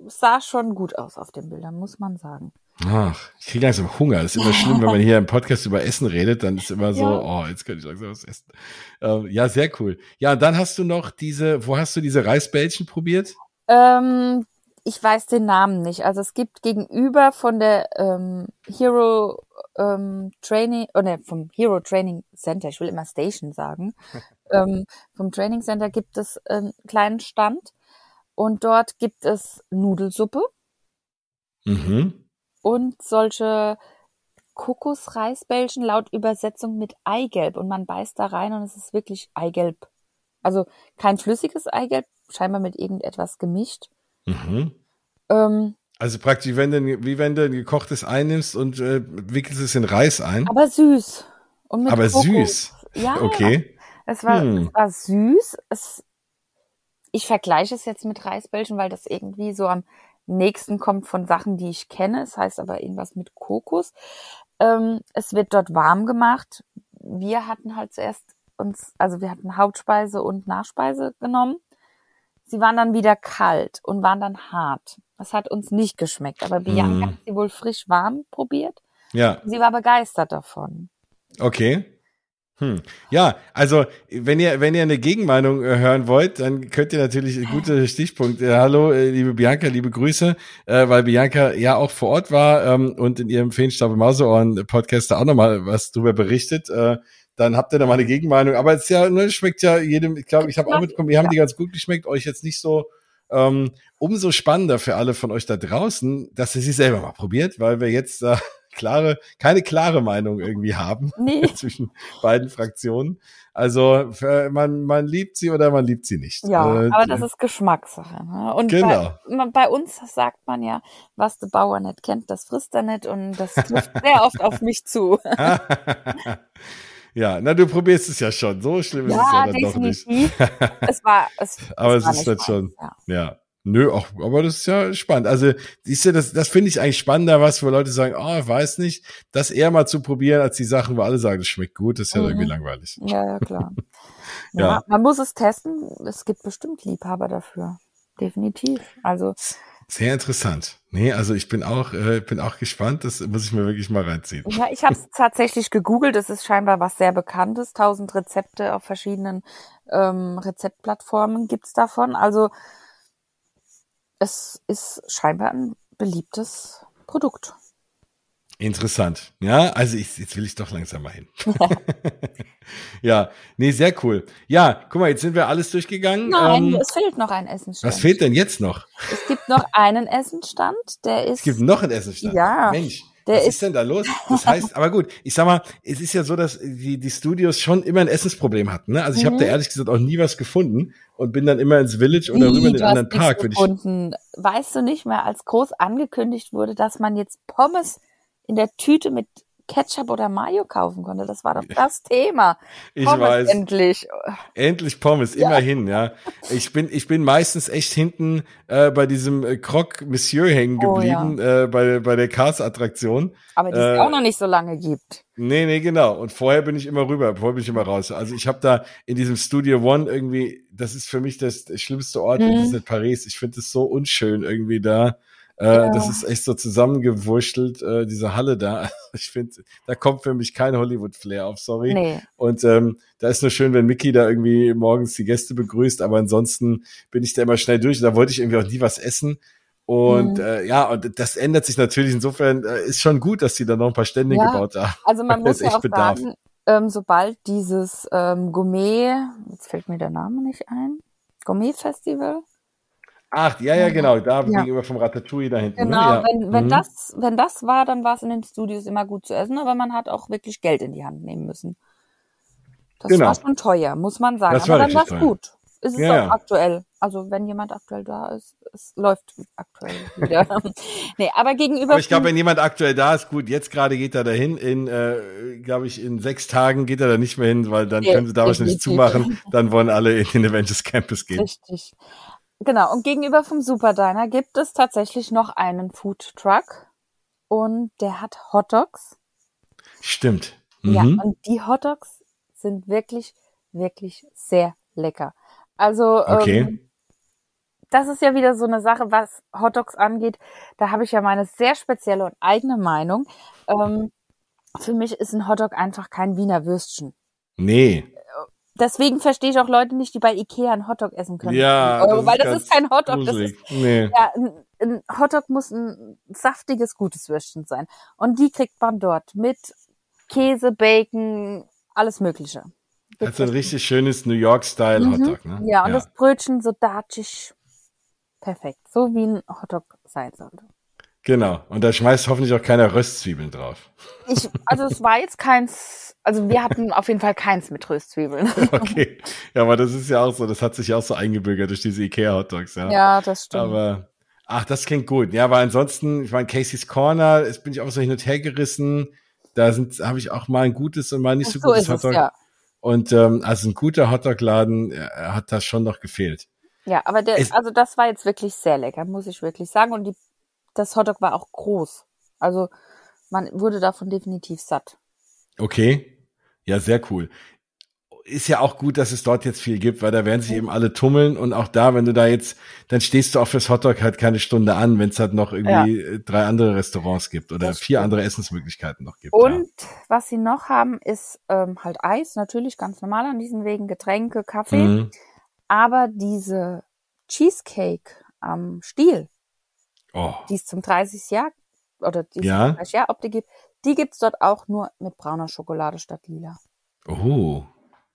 Sah schon gut aus auf den Bildern, muss man sagen. Ach, ich kriege langsam Hunger. Das ist immer schlimm, wenn man hier im Podcast über Essen redet, dann ist immer so, ja. oh, jetzt könnte ich langsam was essen. Ähm, ja, sehr cool. Ja, und dann hast du noch diese, wo hast du diese Reisbällchen probiert? Ähm, ich weiß den Namen nicht. Also es gibt gegenüber von der ähm, Hero ähm, Training, oh ne, vom Hero Training Center, ich will immer Station sagen, ähm, vom Training Center gibt es einen kleinen Stand und dort gibt es Nudelsuppe mhm. und solche Kokosreisbällchen laut Übersetzung mit Eigelb und man beißt da rein und es ist wirklich Eigelb. Also kein flüssiges Eigelb, scheinbar mit irgendetwas gemischt. Mhm. Ähm, also praktisch, wenn du, wie wenn du ein gekochtes Ei nimmst und äh, wickelst es in Reis ein. Aber süß. aber Kokos. süß. Ja. Okay. Es war, hm. es war süß. Es, ich vergleiche es jetzt mit Reisbällchen, weil das irgendwie so am nächsten kommt von Sachen, die ich kenne. Es heißt aber irgendwas mit Kokos. Ähm, es wird dort warm gemacht. Wir hatten halt zuerst uns, also wir hatten Hauptspeise und Nachspeise genommen. Sie waren dann wieder kalt und waren dann hart. Das hat uns nicht geschmeckt. Aber Bianca mm. hat sie wohl frisch warm probiert. Ja. Sie war begeistert davon. Okay. Hm. Ja, also wenn ihr wenn ihr eine Gegenmeinung äh, hören wollt, dann könnt ihr natürlich ein guter Stichpunkt. Äh, hallo, äh, liebe Bianca, liebe Grüße, äh, weil Bianca ja auch vor Ort war ähm, und in ihrem Feenstabe Mauseohren Podcast auch nochmal was drüber berichtet. Äh, dann habt ihr da mal eine Gegenmeinung. Aber es ja, ne, schmeckt ja jedem, ich glaube, ich habe auch mitbekommen, wir haben die ganz gut geschmeckt, euch jetzt nicht so. Ähm, umso spannender für alle von euch da draußen, dass ihr sie selber mal probiert, weil wir jetzt äh, klare, keine klare Meinung irgendwie haben nee. zwischen beiden Fraktionen. Also für, man, man liebt sie oder man liebt sie nicht. Ja, äh, aber das ist Geschmackssache. Ne? Und genau. bei, bei, uns sagt man ja, was der Bauer nicht kennt, das frisst er nicht und das trifft sehr oft auf mich zu. Ja, na, du probierst es ja schon. So schlimm ist ja, es ja dann doch nicht. es war, es, aber es, es ist halt schon, ja. ja. Nö, auch, aber das ist ja spannend. Also, siehst du, das, das finde ich eigentlich spannender, was, wo Leute sagen, oh, ich weiß nicht, das eher mal zu probieren, als die Sachen, wo alle sagen, das schmeckt gut, das ist ja mhm. irgendwie langweilig. Ja, ja, klar. ja, ja, man muss es testen. Es gibt bestimmt Liebhaber dafür. Definitiv. Also, sehr interessant. Nee, also ich bin auch, äh, bin auch gespannt. Das muss ich mir wirklich mal reinziehen. Ja, ich habe es tatsächlich gegoogelt. Es ist scheinbar was sehr Bekanntes. Tausend Rezepte auf verschiedenen ähm, Rezeptplattformen gibt's davon. Also es ist scheinbar ein beliebtes Produkt. Interessant. Ja, also ich, jetzt will ich doch langsam mal hin. ja, nee, sehr cool. Ja, guck mal, jetzt sind wir alles durchgegangen. Nein, ähm, es fehlt noch ein Essensstand. Was fehlt denn jetzt noch? Es gibt noch einen Essenstand, der ist. Es gibt noch einen Essenstand. Ja. Mensch. Der Was ist, ist denn da los? Das heißt, aber gut, ich sag mal, es ist ja so, dass die, die Studios schon immer ein Essensproblem hatten. Ne? Also ich mhm. habe da ehrlich gesagt auch nie was gefunden und bin dann immer ins Village oder rüber in den anderen Park. Gefunden. Ich weißt du nicht mehr, als groß angekündigt wurde, dass man jetzt Pommes in der Tüte mit Ketchup oder Mayo kaufen konnte. Das war doch das Thema. Ich Pommes weiß. endlich. Endlich Pommes, immerhin, ja. Ich bin, ich bin meistens echt hinten äh, bei diesem äh, Croque Monsieur hängen Oh, geblieben, äh, bei, bei der Cars-Attraktion. Aber die es Äh, auch noch nicht so lange gibt. Nee, nee, genau. Und vorher bin ich immer rüber, vorher bin ich immer raus. Also ich habe da in diesem Studio One irgendwie, das ist für mich das schlimmste Ort in Mhm. Disney Paris. Ich finde es so unschön irgendwie da. Äh, Ja. Das ist echt so zusammengewurschtelt, äh, diese Halle da. Ich finde, da kommt für mich kein Hollywood-Flair auf, sorry. Nee. Und ähm, da ist nur schön, wenn Mickey da irgendwie morgens die Gäste begrüßt, aber ansonsten bin ich da immer schnell durch. Da wollte ich irgendwie auch nie was essen. Und Mhm. äh, ja, und das ändert sich natürlich. Insofern äh, ist schon gut, dass sie da noch ein paar Stände Ja. gebaut haben. Also man muss ja auch bedarf. sagen, ähm, sobald dieses ähm, Gourmet, jetzt fällt mir der Name nicht ein, Gourmet-Festival, Ach, ja, ja, genau, da Ja. gegenüber vom Ratatouille da hinten. Genau, ne? ja. wenn, wenn, Mhm. das, wenn das war, dann war es in den Studios immer gut zu essen, aber man hat auch wirklich Geld in die Hand nehmen müssen. Das Genau. war schon teuer, muss man sagen. Das war aber dann war es gut. Ist es Ja, auch aktuell. Also wenn jemand aktuell da ist, es läuft aktuell wieder. nee, aber gegenüber. Aber ich glaube, wenn jemand aktuell da ist, gut, jetzt gerade geht er dahin. In, äh, glaube ich, in sechs Tagen geht er da nicht mehr hin, weil dann Nee, können sie da wahrscheinlich zumachen. Dann wollen alle in den Avengers Campus gehen. Richtig. Genau, und gegenüber vom Super Diner gibt es tatsächlich noch einen Food Truck und der hat Hot Dogs. Stimmt. Ja, Mhm. und die Hot Dogs sind wirklich, wirklich sehr lecker. Also, Okay. ähm, das ist ja wieder so eine Sache, was Hot Dogs angeht. Da habe ich ja meine sehr spezielle und eigene Meinung. Ähm, für mich ist ein Hotdog einfach kein Wiener Würstchen. Nee. Deswegen verstehe ich auch Leute nicht, die bei Ikea einen Hotdog essen können. Ja, Euro, weil das ganz ist kein Hotdog, das ist Nee. ja, ein, ein Hotdog muss ein saftiges, gutes Würstchen sein. Und die kriegt man dort mit Käse, Bacon, alles Mögliche. Das ist ein richtig schönes New York-Style Mhm. Hotdog, ne? Ja, und das Brötchen so datschig. Perfekt. So wie ein Hotdog sein sollte. Genau. Und da schmeißt hoffentlich auch keiner Röstzwiebeln drauf. Ich, also es war jetzt keins, also wir hatten auf jeden Fall keins mit Röstzwiebeln. Okay. Ja, aber das ist ja auch so, das hat sich ja auch so eingebürgert durch diese Ikea-Hotdogs, ja. Ja, das stimmt. Aber, ach, das klingt gut. Ja, aber ansonsten, ich meine, Casey's Corner, jetzt bin ich auch so hin und her gerissen. Da sind, habe ich auch mal ein gutes und mal nicht so, so gutes ist es, Hotdog. ja. Und ähm, also ein guter Hotdog-Laden äh, hat das schon noch gefehlt. Ja, aber der, Es- also das war jetzt wirklich sehr lecker, muss ich wirklich sagen. Und die, das Hotdog war auch groß. Also man wurde davon definitiv satt. Okay. Ja, sehr cool. Ist ja auch gut, dass es dort jetzt viel gibt, weil da werden sich eben alle tummeln und auch da, wenn du da jetzt, dann stehst du auch fürs Hotdog halt keine Stunde an, wenn es halt noch irgendwie äh, drei andere Restaurants gibt oder vier andere Essensmöglichkeiten noch gibt. Und was sie noch haben, ist ähm, halt Eis, natürlich ganz normal an diesen Wegen, Getränke, ja. Kaffee. Mhm. Aber diese Cheesecake am Stiel, Oh, die es zum 30 Jahr oder die es Ja. zum 30 Jahr Optik gibt, die gibt's dort auch nur mit brauner Schokolade statt lila. oh,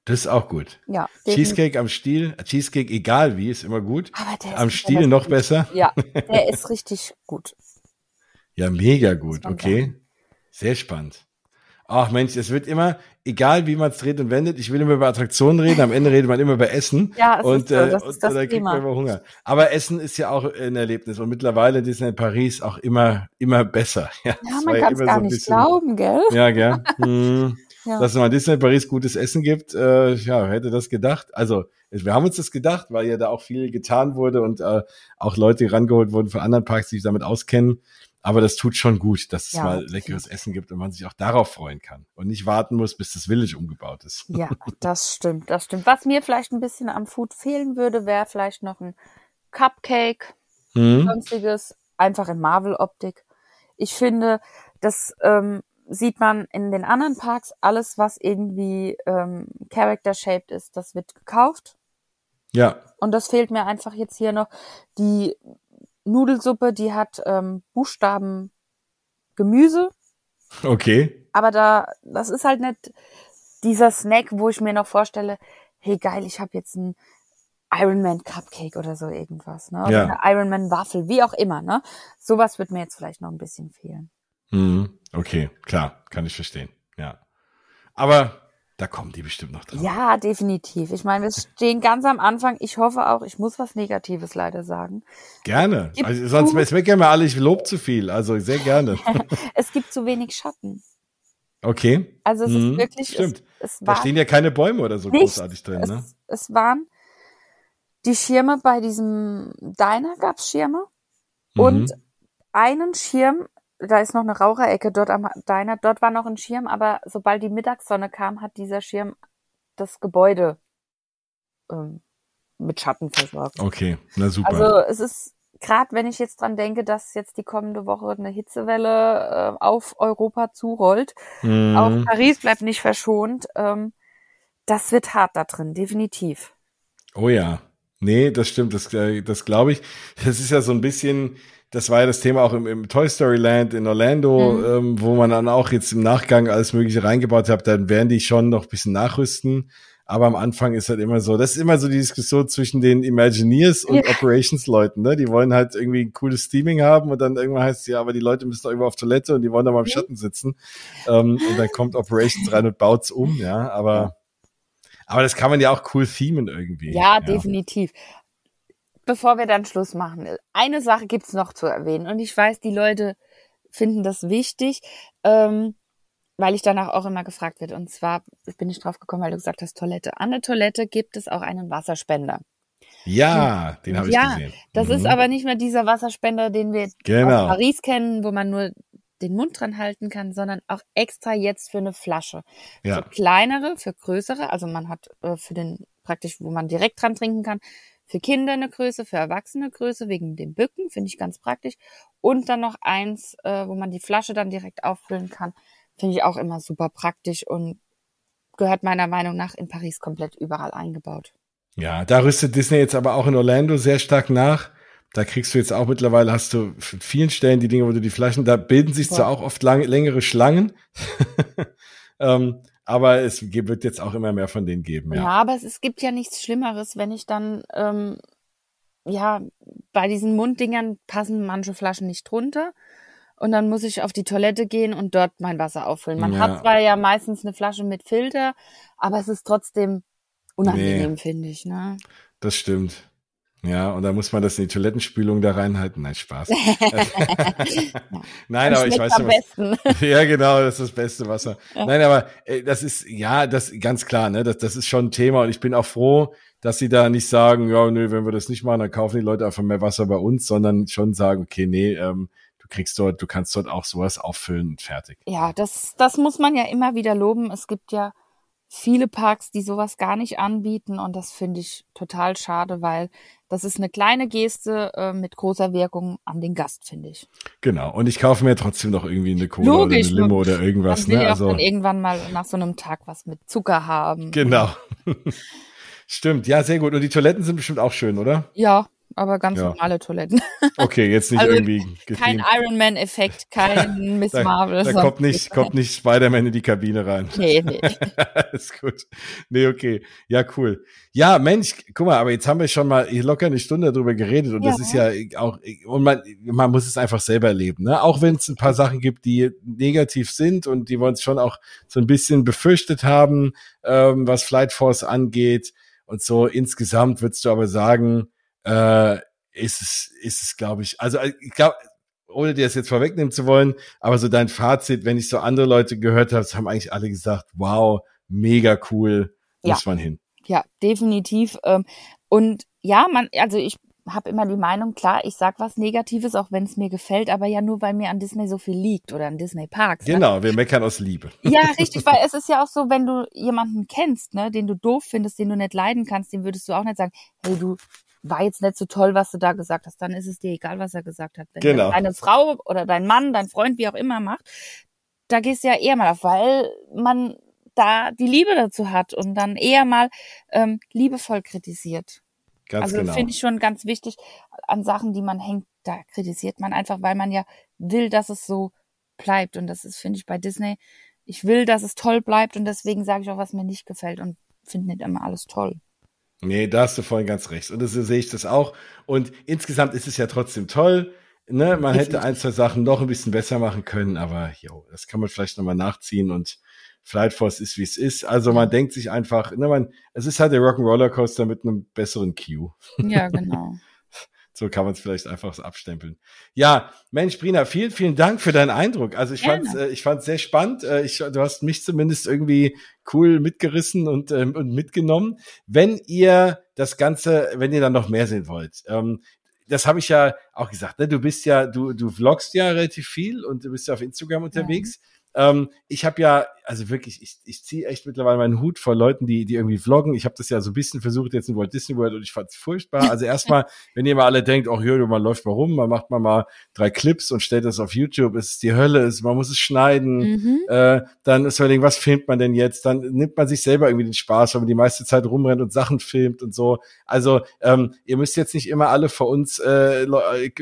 das ist auch gut. Ja. Cheesecake am Stiel, Cheesecake egal wie, ist immer gut. Aber der ist Am Stiel noch gut. besser. Ja, der ist richtig gut. Ja, mega gut, okay. Sehr spannend. Ach Mensch, es wird immer, egal wie man es dreht und wendet, ich will immer über Attraktionen reden, am Ende redet man immer über Essen. Ja, es und, ist so, äh, das und ist das da kriegt Thema. man immer Hunger. Aber Essen ist ja auch ein Erlebnis und mittlerweile Disneyland Paris auch immer, immer besser. Ja, Ja, man kann es gar so nicht bisschen- glauben, gell? Ja, gell? Hm. Ja. Dass es mal in Disneyland Paris gutes Essen gibt, äh, ja, hätte das gedacht. Also, wir haben uns das gedacht, weil ja da auch viel getan wurde und äh, auch Leute rangeholt wurden von anderen Parks, die sich damit auskennen. Aber das tut schon gut, dass es Ja, mal leckeres Essen gibt und man sich auch darauf freuen kann und nicht warten muss, bis das Village umgebaut ist. Ja, das stimmt, das stimmt. Was mir vielleicht ein bisschen am Food fehlen würde, wäre vielleicht noch ein Cupcake, Hm? sonstiges, einfach in Marvel-Optik. Ich finde, das ähm, sieht man in den anderen Parks, alles, was irgendwie ähm, Character-shaped ist, das wird gekauft. Ja, Und das fehlt mir einfach jetzt hier noch. Die Nudelsuppe, die hat ähm, Buchstaben Gemüse, okay. aber da, das ist halt nicht dieser Snack, wo ich mir noch vorstelle, hey geil, ich habe jetzt einen Ironman Cupcake oder so irgendwas, ne? Oder Ja. eine Ironman Waffel, wie auch immer, ne? Sowas wird mir jetzt vielleicht noch ein bisschen fehlen. Hm. Okay, klar, kann ich verstehen. Ja. Aber da kommen die bestimmt noch drauf. Ja, definitiv. Ich meine, wir stehen ganz am Anfang. Ich hoffe auch, ich muss was Negatives leider sagen. Gerne. Also, sonst zu- es meckern wir alle, ich lob zu viel. Also sehr gerne. Es gibt zu wenig Schatten. Okay. Also es Mhm, ist wirklich, Stimmt. es, es Da war stehen ja keine Bäume oder so nichts. großartig drin, ne? Es, es waren die Schirme bei diesem Diner gab's Schirme und Mhm. einen Schirm, da ist noch eine Raucherecke dort am Diner, dort war noch ein Schirm, aber sobald die Mittagssonne kam, hat dieser Schirm das Gebäude ähm, mit Schatten versorgt. Okay, na super. Also es ist gerade, wenn ich jetzt dran denke, dass jetzt die kommende Woche eine Hitzewelle äh, auf Europa zurollt, Mhm. auch Paris bleibt nicht verschont. Ähm, das wird hart da drin, definitiv. Oh ja. Nee, das stimmt, das, äh, das glaube ich. Das ist ja so ein bisschen, das war ja das Thema auch im, im Toy Story Land in Orlando, Mhm. ähm, wo man dann auch jetzt im Nachgang alles Mögliche reingebaut hat, dann werden die schon noch ein bisschen nachrüsten. Aber am Anfang ist halt immer so, das ist immer so die Diskussion zwischen den Imagineers und Ja. Operations-Leuten, ne? Die wollen halt irgendwie ein cooles Steaming haben und dann irgendwann heißt es, ja, aber die Leute müssen doch irgendwo auf Toilette und die wollen da mal im. Schatten sitzen. Ähm, und dann kommt Operations rein und baut's um, ja. Aber, aber das kann man ja auch cool themen irgendwie. Ja, definitiv. Bevor wir dann Schluss machen, eine Sache gibt's noch zu erwähnen. Und ich weiß, die Leute finden das wichtig, ähm, weil ich danach auch immer gefragt wird. Und zwar bin ich drauf gekommen, weil du gesagt hast, Toilette. An der Toilette gibt es auch einen Wasserspender. Ja, den habe ich Ja, gesehen. Das Mhm. ist aber nicht mehr dieser Wasserspender, den wir Genau. aus Paris kennen, wo man nur den Mund dran halten kann, sondern auch extra jetzt für eine Flasche. Ja. Für kleinere, für größere, also man hat äh, für den praktisch, wo man direkt dran trinken kann, für Kinder eine Größe, für Erwachsene Größe, wegen dem Bücken, finde ich ganz praktisch. Und dann noch eins, äh, wo man die Flasche dann direkt auffüllen kann, finde ich auch immer super praktisch und gehört meiner Meinung nach in Paris komplett überall eingebaut. Ja, da rüstet Disney jetzt aber auch in Orlando sehr stark nach. Da kriegst du jetzt auch mittlerweile, hast du für vielen Stellen die Dinge, wo du die Flaschen, da bilden sich zwar auch oft lang, längere Schlangen, ähm, aber es wird jetzt auch immer mehr von denen geben. Ja, Ja, aber es, es gibt ja nichts Schlimmeres, wenn ich dann, ähm, ja, bei diesen Munddingern passen manche Flaschen nicht drunter. Und dann muss ich auf die Toilette gehen und dort mein Wasser auffüllen. Man Ja. hat zwar ja meistens eine Flasche mit Filter, aber es ist trotzdem unangenehm, finde ich. Ne? das stimmt. Ja, und da muss man das in die Toilettenspülung da reinhalten. Nein, Spaß. Nein, aber ich weiß am was, besten. Ja, genau, das ist das beste Wasser. Nein, aber äh, das ist, ja, das ganz klar, ne, das, das ist schon ein Thema und ich bin auch froh, dass sie da nicht sagen, ja, nö, wenn wir das nicht machen, dann kaufen die Leute einfach mehr Wasser bei uns, sondern schon sagen, okay, nee, ähm, du kriegst dort, du kannst dort auch sowas auffüllen und fertig. Ja, das, das muss man ja immer wieder loben. Es gibt ja viele Parks, die sowas gar nicht anbieten und das finde ich total schade, weil das ist eine kleine Geste äh, mit großer Wirkung an den Gast, finde ich. Genau. Und ich kaufe mir trotzdem noch irgendwie eine Cola Logisch, oder eine Limo oder irgendwas, will ne? Also, dann irgendwann mal nach so einem Tag was mit Zucker haben. genau. Stimmt, ja, sehr gut. Und die Toiletten sind bestimmt auch schön, oder? Ja, aber ganz Ja. normale Toiletten. Okay, jetzt nicht Also, irgendwie Kein. Iron Man-Effekt, kein Miss Da, Marvel. da kommt nicht, kommt nicht Spider-Man in die Kabine rein. Nee, nee. ist gut. Nee, okay. Ja, cool. Ja, Mensch, guck mal, aber jetzt haben wir schon mal locker eine Stunde darüber geredet und das Ja. ist ja auch, und man, man muss es einfach selber erleben, ne? Auch wenn es ein paar Sachen gibt, die negativ sind und die wir uns schon auch so ein bisschen befürchtet haben, ähm, was Flight Force angeht und so. Insgesamt würdest du aber sagen, äh, ist es, ist es, glaube ich, also äh, ich glaube, ohne dir das jetzt vorwegnehmen zu wollen, aber so dein Fazit, wenn ich so andere Leute gehört habe, haben eigentlich alle gesagt, wow, mega cool, muss man hin. Ja, definitiv. Ähm, und ja, man, also ich habe immer die Meinung, klar, ich sag was Negatives, auch wenn es mir gefällt, aber ja nur, weil mir an Disney so viel liegt oder an Disney Parks. Ne? Genau, wir meckern aus Liebe. Ja, richtig, weil es ist ja auch so, wenn du jemanden kennst, ne, den du doof findest, den du nicht leiden kannst, dem würdest du auch nicht sagen, hey, du war jetzt nicht so toll, was du da gesagt hast. Dann ist es dir egal, was er gesagt hat. Wenn Genau. deine Frau oder dein Mann, dein Freund, wie auch immer macht, da gehst du ja eher mal auf, weil man da die Liebe dazu hat und dann eher mal ähm, liebevoll kritisiert. Ganz also genau. finde ich schon ganz wichtig an Sachen, die man hängt, da kritisiert man einfach, weil man ja will, dass es so bleibt. Und das ist, finde ich, bei Disney, ich will, dass es toll bleibt und deswegen sage ich auch, was mir nicht gefällt und finde nicht immer alles toll. Nee, da hast du vorhin ganz recht. Und so sehe ich das auch. Und insgesamt ist es ja trotzdem toll. Ne? Man hätte ein, zwei Sachen noch ein bisschen besser machen können, aber jo, das kann man vielleicht nochmal nachziehen und Flight Force ist, wie es ist. Also man denkt sich einfach, ne, man, es ist halt der Rock'n'Roller Coaster mit einem besseren Cue. Ja, genau. So kann man es vielleicht einfach abstempeln. Ja, Mensch, Brina, vielen, vielen Dank für deinen Eindruck. Also ich fand äh, ich fand sehr spannend. Äh, ich, du hast mich zumindest irgendwie cool mitgerissen und, ähm, und mitgenommen. Wenn ihr das Ganze, wenn ihr dann noch mehr sehen wollt, ähm, das habe ich ja auch gesagt, ne? Du bist ja, du, du vloggst ja relativ viel und du bist ja auf Instagram unterwegs. Ja. Ähm, ich habe ja, also wirklich, ich, ich ziehe echt mittlerweile meinen Hut vor Leuten, die, die irgendwie vloggen. Ich habe das ja so ein bisschen versucht jetzt in Walt Disney World und ich fand es furchtbar. Also erstmal, wenn ihr mal alle denkt, oh, man läuft mal rum, man macht mal mal drei Clips und stellt das auf YouTube, es ist die Hölle, ist, man muss es schneiden, mhm. äh, dann ist man was filmt man denn jetzt? Dann nimmt man sich selber irgendwie den Spaß, weil man die meiste Zeit rumrennt und Sachen filmt und so. Also ähm, ihr müsst jetzt nicht immer alle vor uns äh,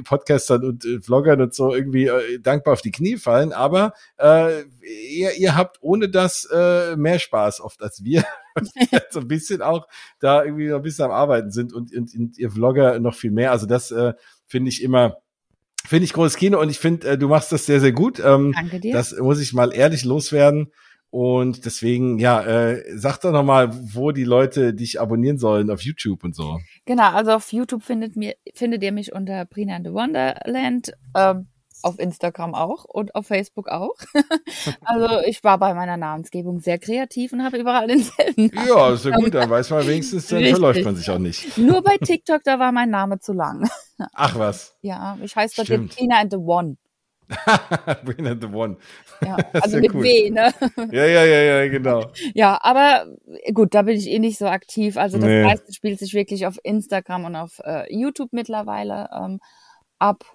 Podcastern und äh, Vloggern und so irgendwie äh, dankbar auf die Knie fallen, aber äh, ihr, ihr habt ohne das äh, mehr Spaß oft als wir. so ein bisschen auch da irgendwie noch ein bisschen am Arbeiten sind und, und, und ihr Vlogger noch viel mehr. Also das äh, finde ich immer, finde ich großes Kino und ich finde, äh, du machst das sehr, sehr gut. Ähm, Danke dir. Das muss ich mal ehrlich loswerden. Und deswegen, ja, äh, sag doch nochmal, wo die Leute dich abonnieren sollen auf YouTube und so. Genau, also auf YouTube findet, mir, findet ihr mich unter Brina in the Wonderland. Ähm, auf Instagram auch und auf Facebook auch. also ich war bei meiner Namensgebung sehr kreativ und habe überall denselben Namen. Ja, ist ja gut, dann weiß man wenigstens, dann Richtig. verläuft man sich auch nicht. Nur bei TikTok, da war mein Name zu lang. Ach was. Ja, ich heiße dort jetzt Tina and the One. Win and the One. Ja, also mit cool. W, ne? Ja, ja, ja, ja, genau. Ja, aber gut, da bin ich eh nicht so aktiv. Also das nee. meiste spielt sich wirklich auf Instagram und auf äh, YouTube mittlerweile ähm, ab.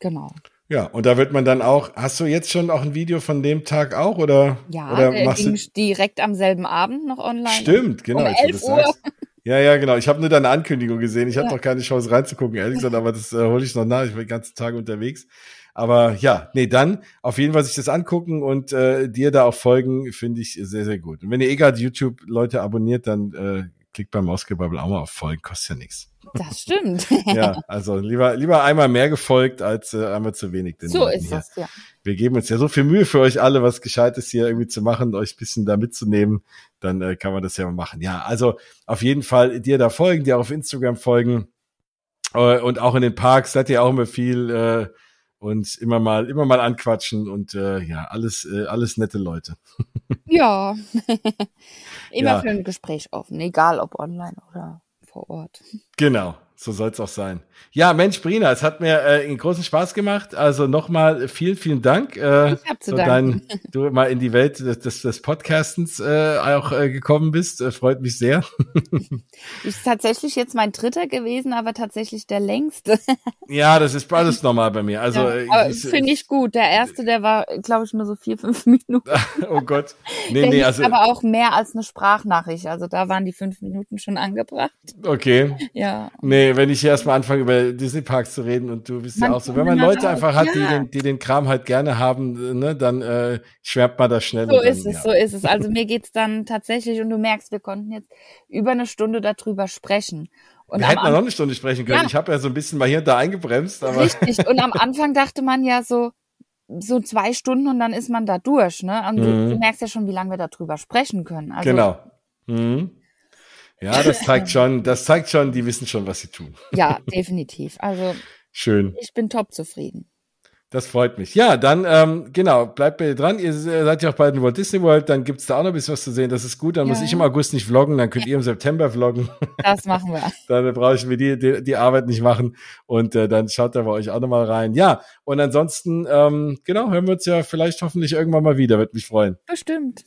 Genau. Ja, und da wird man dann auch, hast du jetzt schon auch ein Video von dem Tag auch oder? Ja, oder der ging du? direkt am selben Abend noch online. Stimmt, genau. Um 11 Uhr. Heißt. Ja, ja, genau. Ich habe nur deine Ankündigung gesehen. Ich ja. hatte noch keine Chance reinzugucken, ehrlich gesagt, aber das äh, hole ich noch nach. Ich war den ganzen Tag unterwegs. Aber ja, nee, dann auf jeden Fall sich das angucken und äh, dir da auch folgen, finde ich sehr, sehr gut. Und wenn ihr eh gerade YouTube-Leute abonniert, dann äh, klickt beim Mausgebubble auch mal auf Folgen, kostet ja nichts. Das stimmt. ja, also lieber, lieber einmal mehr gefolgt als äh, einmal zu wenig. so ist hier. das, ja. Wir geben uns ja so viel Mühe für euch alle, was Gescheites hier irgendwie zu machen, euch bisschen da mitzunehmen. Dann äh, kann man das ja mal machen. Ja, also auf jeden Fall dir da folgen, dir auf Instagram folgen. Äh, und auch in den Parks seid ihr auch immer viel äh, und immer mal, immer mal anquatschen und äh, ja, alles, äh, alles nette Leute. ja. immer ja. für ein Gespräch offen, egal ob online oder vor Ort. Genau, so soll es auch sein. Ja, Mensch, Brina, es hat mir äh, einen großen Spaß gemacht. Also nochmal vielen, vielen Dank. Äh, ich hab zu. Dein, du mal in die Welt des, des Podcastens äh, auch äh, gekommen bist. Äh, freut mich sehr. ist tatsächlich jetzt mein dritter gewesen, aber tatsächlich der längste. ja, das ist alles normal bei mir. Also ja, äh, finde ich gut. Der erste, der war, glaube ich, nur so vier, fünf Minuten. oh Gott. Nee, der nee, also. Aber auch mehr als eine Sprachnachricht. Also da waren die fünf Minuten schon angebracht. Okay. Ja. Nee, wenn ich hier erstmal anfange über Disney Parks zu reden und du bist man ja auch so, wenn man Leute einfach hat, ja. die, den, die den Kram halt gerne haben, ne, dann äh, schwärmt man da schnell. So dann, ist es, ja. so ist es. Also mir geht's dann tatsächlich und du merkst, wir konnten jetzt über eine Stunde darüber sprechen. Und wir hätten noch eine Stunde sprechen können. Ja. Ich habe ja so ein bisschen mal hier und da eingebremst. Aber Richtig. Und am Anfang dachte man ja so, so zwei Stunden und dann ist man da durch. Ne? Und mhm. du, du, merkst ja schon, wie lange wir darüber sprechen können. Also, genau. Mhm. Ja, das zeigt schon, das zeigt schon, die wissen schon, was sie tun. Ja, definitiv. Also schön. Ich bin top zufrieden. Das freut mich. Ja, dann, ähm, genau, bleibt bitte dran. Ihr seid ja auch bald in Walt Disney World, dann gibt's da auch noch ein bisschen was zu sehen. Das ist gut. Dann ja. muss ich im August nicht vloggen, dann könnt ihr im September vloggen. Das machen wir. dann brauche ich mir die, die, die Arbeit nicht machen. Und äh, dann schaut da bei euch auch nochmal rein. Ja, und ansonsten, ähm, genau, hören wir uns ja vielleicht hoffentlich irgendwann mal wieder. Würde mich freuen. Bestimmt.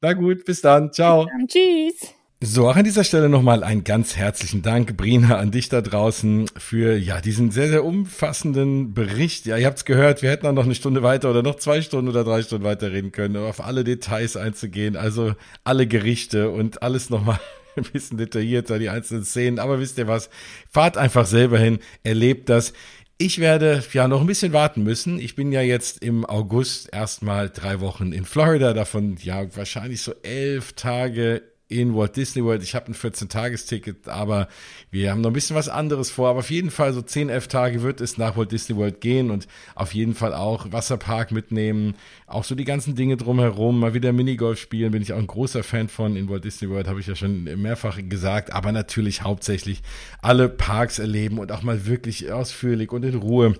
Na gut, bis dann. Ciao. Bis dann. Tschüss. So, auch an dieser Stelle nochmal einen ganz herzlichen Dank, Brina, an dich da draußen für ja diesen sehr, sehr umfassenden Bericht. Ja, ihr habt's gehört, wir hätten auch noch eine Stunde weiter oder noch zwei Stunden oder drei Stunden weiter reden können, um auf alle Details einzugehen, also alle Gerichte und alles nochmal ein bisschen detaillierter, die einzelnen Szenen. Aber wisst ihr was? Fahrt einfach selber hin, erlebt das. Ich werde ja noch ein bisschen warten müssen. Ich bin ja jetzt im August erstmal drei Wochen in Florida, davon ja wahrscheinlich so elf Tage in Walt Disney World. Ich habe ein 14-Tages-Ticket, aber wir haben noch ein bisschen was anderes vor. Aber auf jeden Fall so 10, 11 Tage wird es nach Walt Disney World gehen und auf jeden Fall auch Wasserpark mitnehmen. Auch so die ganzen Dinge drumherum. Mal wieder Minigolf spielen, bin ich auch ein großer Fan von. In Walt Disney World habe ich ja schon mehrfach gesagt. Aber natürlich hauptsächlich alle Parks erleben und auch mal wirklich ausführlich und in Ruhe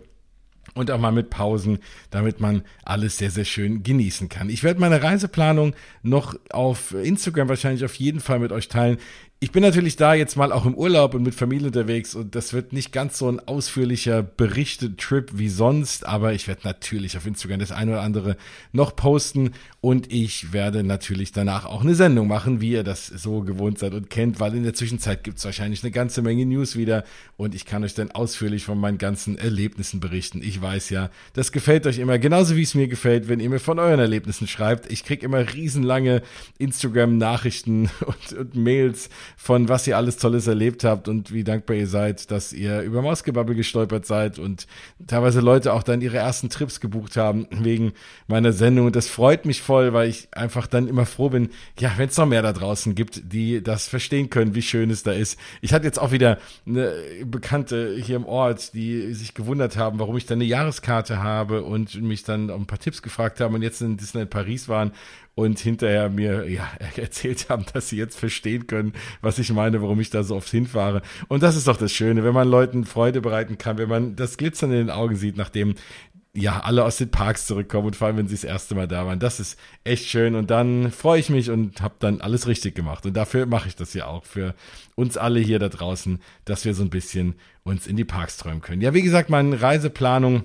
und auch mal mit Pausen, damit man alles sehr, sehr schön genießen kann. Ich werde meine Reiseplanung noch auf Instagram wahrscheinlich auf jeden Fall mit euch teilen ich bin natürlich da jetzt mal auch im Urlaub und mit Familie unterwegs und das wird nicht ganz so ein ausführlicher Berichte-Trip wie sonst, aber ich werde natürlich auf Instagram das eine oder andere noch posten und ich werde natürlich danach auch eine Sendung machen, wie ihr das so gewohnt seid und kennt, weil in der Zwischenzeit gibt es wahrscheinlich eine ganze Menge News wieder und ich kann euch dann ausführlich von meinen ganzen Erlebnissen berichten. Ich weiß ja, das gefällt euch immer, genauso wie es mir gefällt, wenn ihr mir von euren Erlebnissen schreibt. Ich kriege immer riesenlange Instagram-Nachrichten und, und Mails von was ihr alles Tolles erlebt habt und wie dankbar ihr seid, dass ihr über Mausgebabbel gestolpert seid und teilweise Leute auch dann ihre ersten Trips gebucht haben wegen meiner Sendung. Und das freut mich voll, weil ich einfach dann immer froh bin, ja, wenn es noch mehr da draußen gibt, die das verstehen können, wie schön es da ist. Ich hatte jetzt auch wieder eine Bekannte hier im Ort, die sich gewundert haben, warum ich dann eine Jahreskarte habe und mich dann um ein paar Tipps gefragt haben und jetzt in Disneyland Paris waren und hinterher mir ja, erzählt haben, dass sie jetzt verstehen können, was ich meine, warum ich da so oft hinfahre. Und das ist doch das Schöne, wenn man Leuten Freude bereiten kann, wenn man das Glitzern in den Augen sieht, nachdem ja, alle aus den Parks zurückkommen und vor allem, wenn sie das erste Mal da waren. Das ist echt schön und dann freue ich mich und habe dann alles richtig gemacht. Und dafür mache ich das ja auch für uns alle hier da draußen, dass wir so ein bisschen uns in die Parks träumen können. Ja, wie gesagt, meine Reiseplanung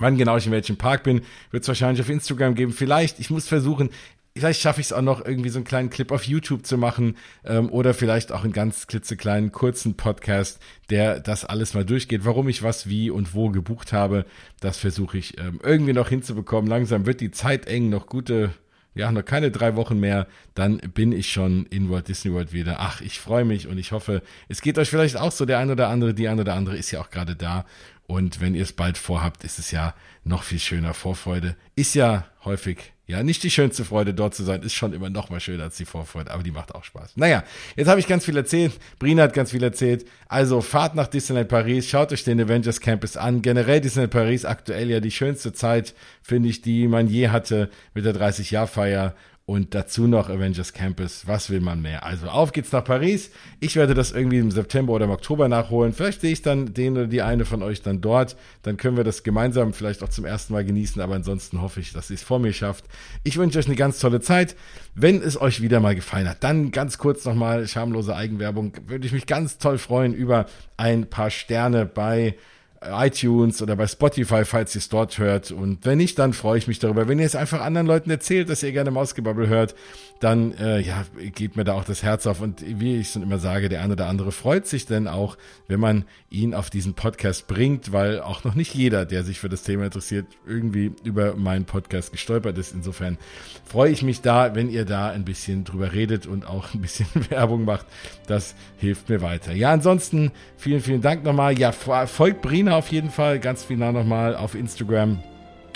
Wann genau ich in welchem Park bin, wird es wahrscheinlich auf Instagram geben. Vielleicht, ich muss versuchen, vielleicht schaffe ich es auch noch irgendwie so einen kleinen Clip auf YouTube zu machen ähm, oder vielleicht auch einen ganz klitzekleinen kurzen Podcast, der das alles mal durchgeht, warum ich was wie und wo gebucht habe. Das versuche ich ähm, irgendwie noch hinzubekommen. Langsam wird die Zeit eng, noch gute ja, noch keine drei Wochen mehr, dann bin ich schon in Walt Disney World wieder. Ach, ich freue mich und ich hoffe, es geht euch vielleicht auch so. Der ein oder andere, die ein oder andere ist ja auch gerade da. Und wenn ihr es bald vorhabt, ist es ja noch viel schöner. Vorfreude ist ja häufig, ja, nicht die schönste Freude dort zu sein, ist schon immer noch mal schöner als die Vorfreude, aber die macht auch Spaß. Naja, jetzt habe ich ganz viel erzählt. Brina hat ganz viel erzählt. Also fahrt nach Disneyland Paris, schaut euch den Avengers Campus an. Generell Disneyland Paris aktuell ja die schönste Zeit, finde ich, die man je hatte mit der 30-Jahr-Feier und dazu noch Avengers Campus. Was will man mehr? Also auf geht's nach Paris. Ich werde das irgendwie im September oder im Oktober nachholen. Vielleicht sehe ich dann den oder die eine von euch dann dort. Dann können wir das gemeinsam vielleicht auch zum ersten Mal genießen. Aber ansonsten hoffe ich, dass ihr es vor mir schafft. Ich wünsche euch eine ganz tolle Zeit. Wenn es euch wieder mal gefallen hat, dann ganz kurz nochmal schamlose Eigenwerbung. Würde ich mich ganz toll freuen über ein paar Sterne bei iTunes oder bei Spotify, falls ihr es dort hört. Und wenn nicht, dann freue ich mich darüber. Wenn ihr es einfach anderen Leuten erzählt, dass ihr gerne Mausgebabbel hört, dann äh, ja, geht mir da auch das Herz auf. Und wie ich schon immer sage, der eine oder andere freut sich denn auch, wenn man ihn auf diesen Podcast bringt, weil auch noch nicht jeder, der sich für das Thema interessiert, irgendwie über meinen Podcast gestolpert ist. Insofern freue ich mich da, wenn ihr da ein bisschen drüber redet und auch ein bisschen Werbung macht. Das hilft mir weiter. Ja, ansonsten vielen, vielen Dank nochmal. Ja, folgt Brina auf jeden Fall ganz final nochmal auf Instagram.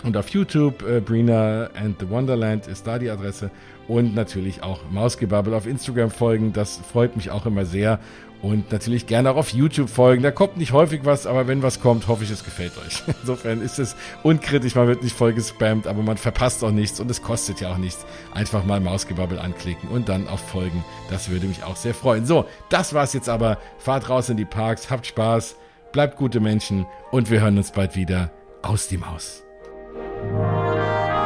Und auf YouTube, äh, Brina and the Wonderland ist da die Adresse. Und natürlich auch Mausgebabbel auf Instagram folgen. Das freut mich auch immer sehr. Und natürlich gerne auch auf YouTube folgen. Da kommt nicht häufig was, aber wenn was kommt, hoffe ich, es gefällt euch. Insofern ist es unkritisch, man wird nicht voll gespammt, aber man verpasst auch nichts und es kostet ja auch nichts. Einfach mal Mausgebabbel anklicken und dann auf Folgen. Das würde mich auch sehr freuen. So, das war's jetzt aber. Fahrt raus in die Parks, habt Spaß, bleibt gute Menschen und wir hören uns bald wieder aus die Maus. Música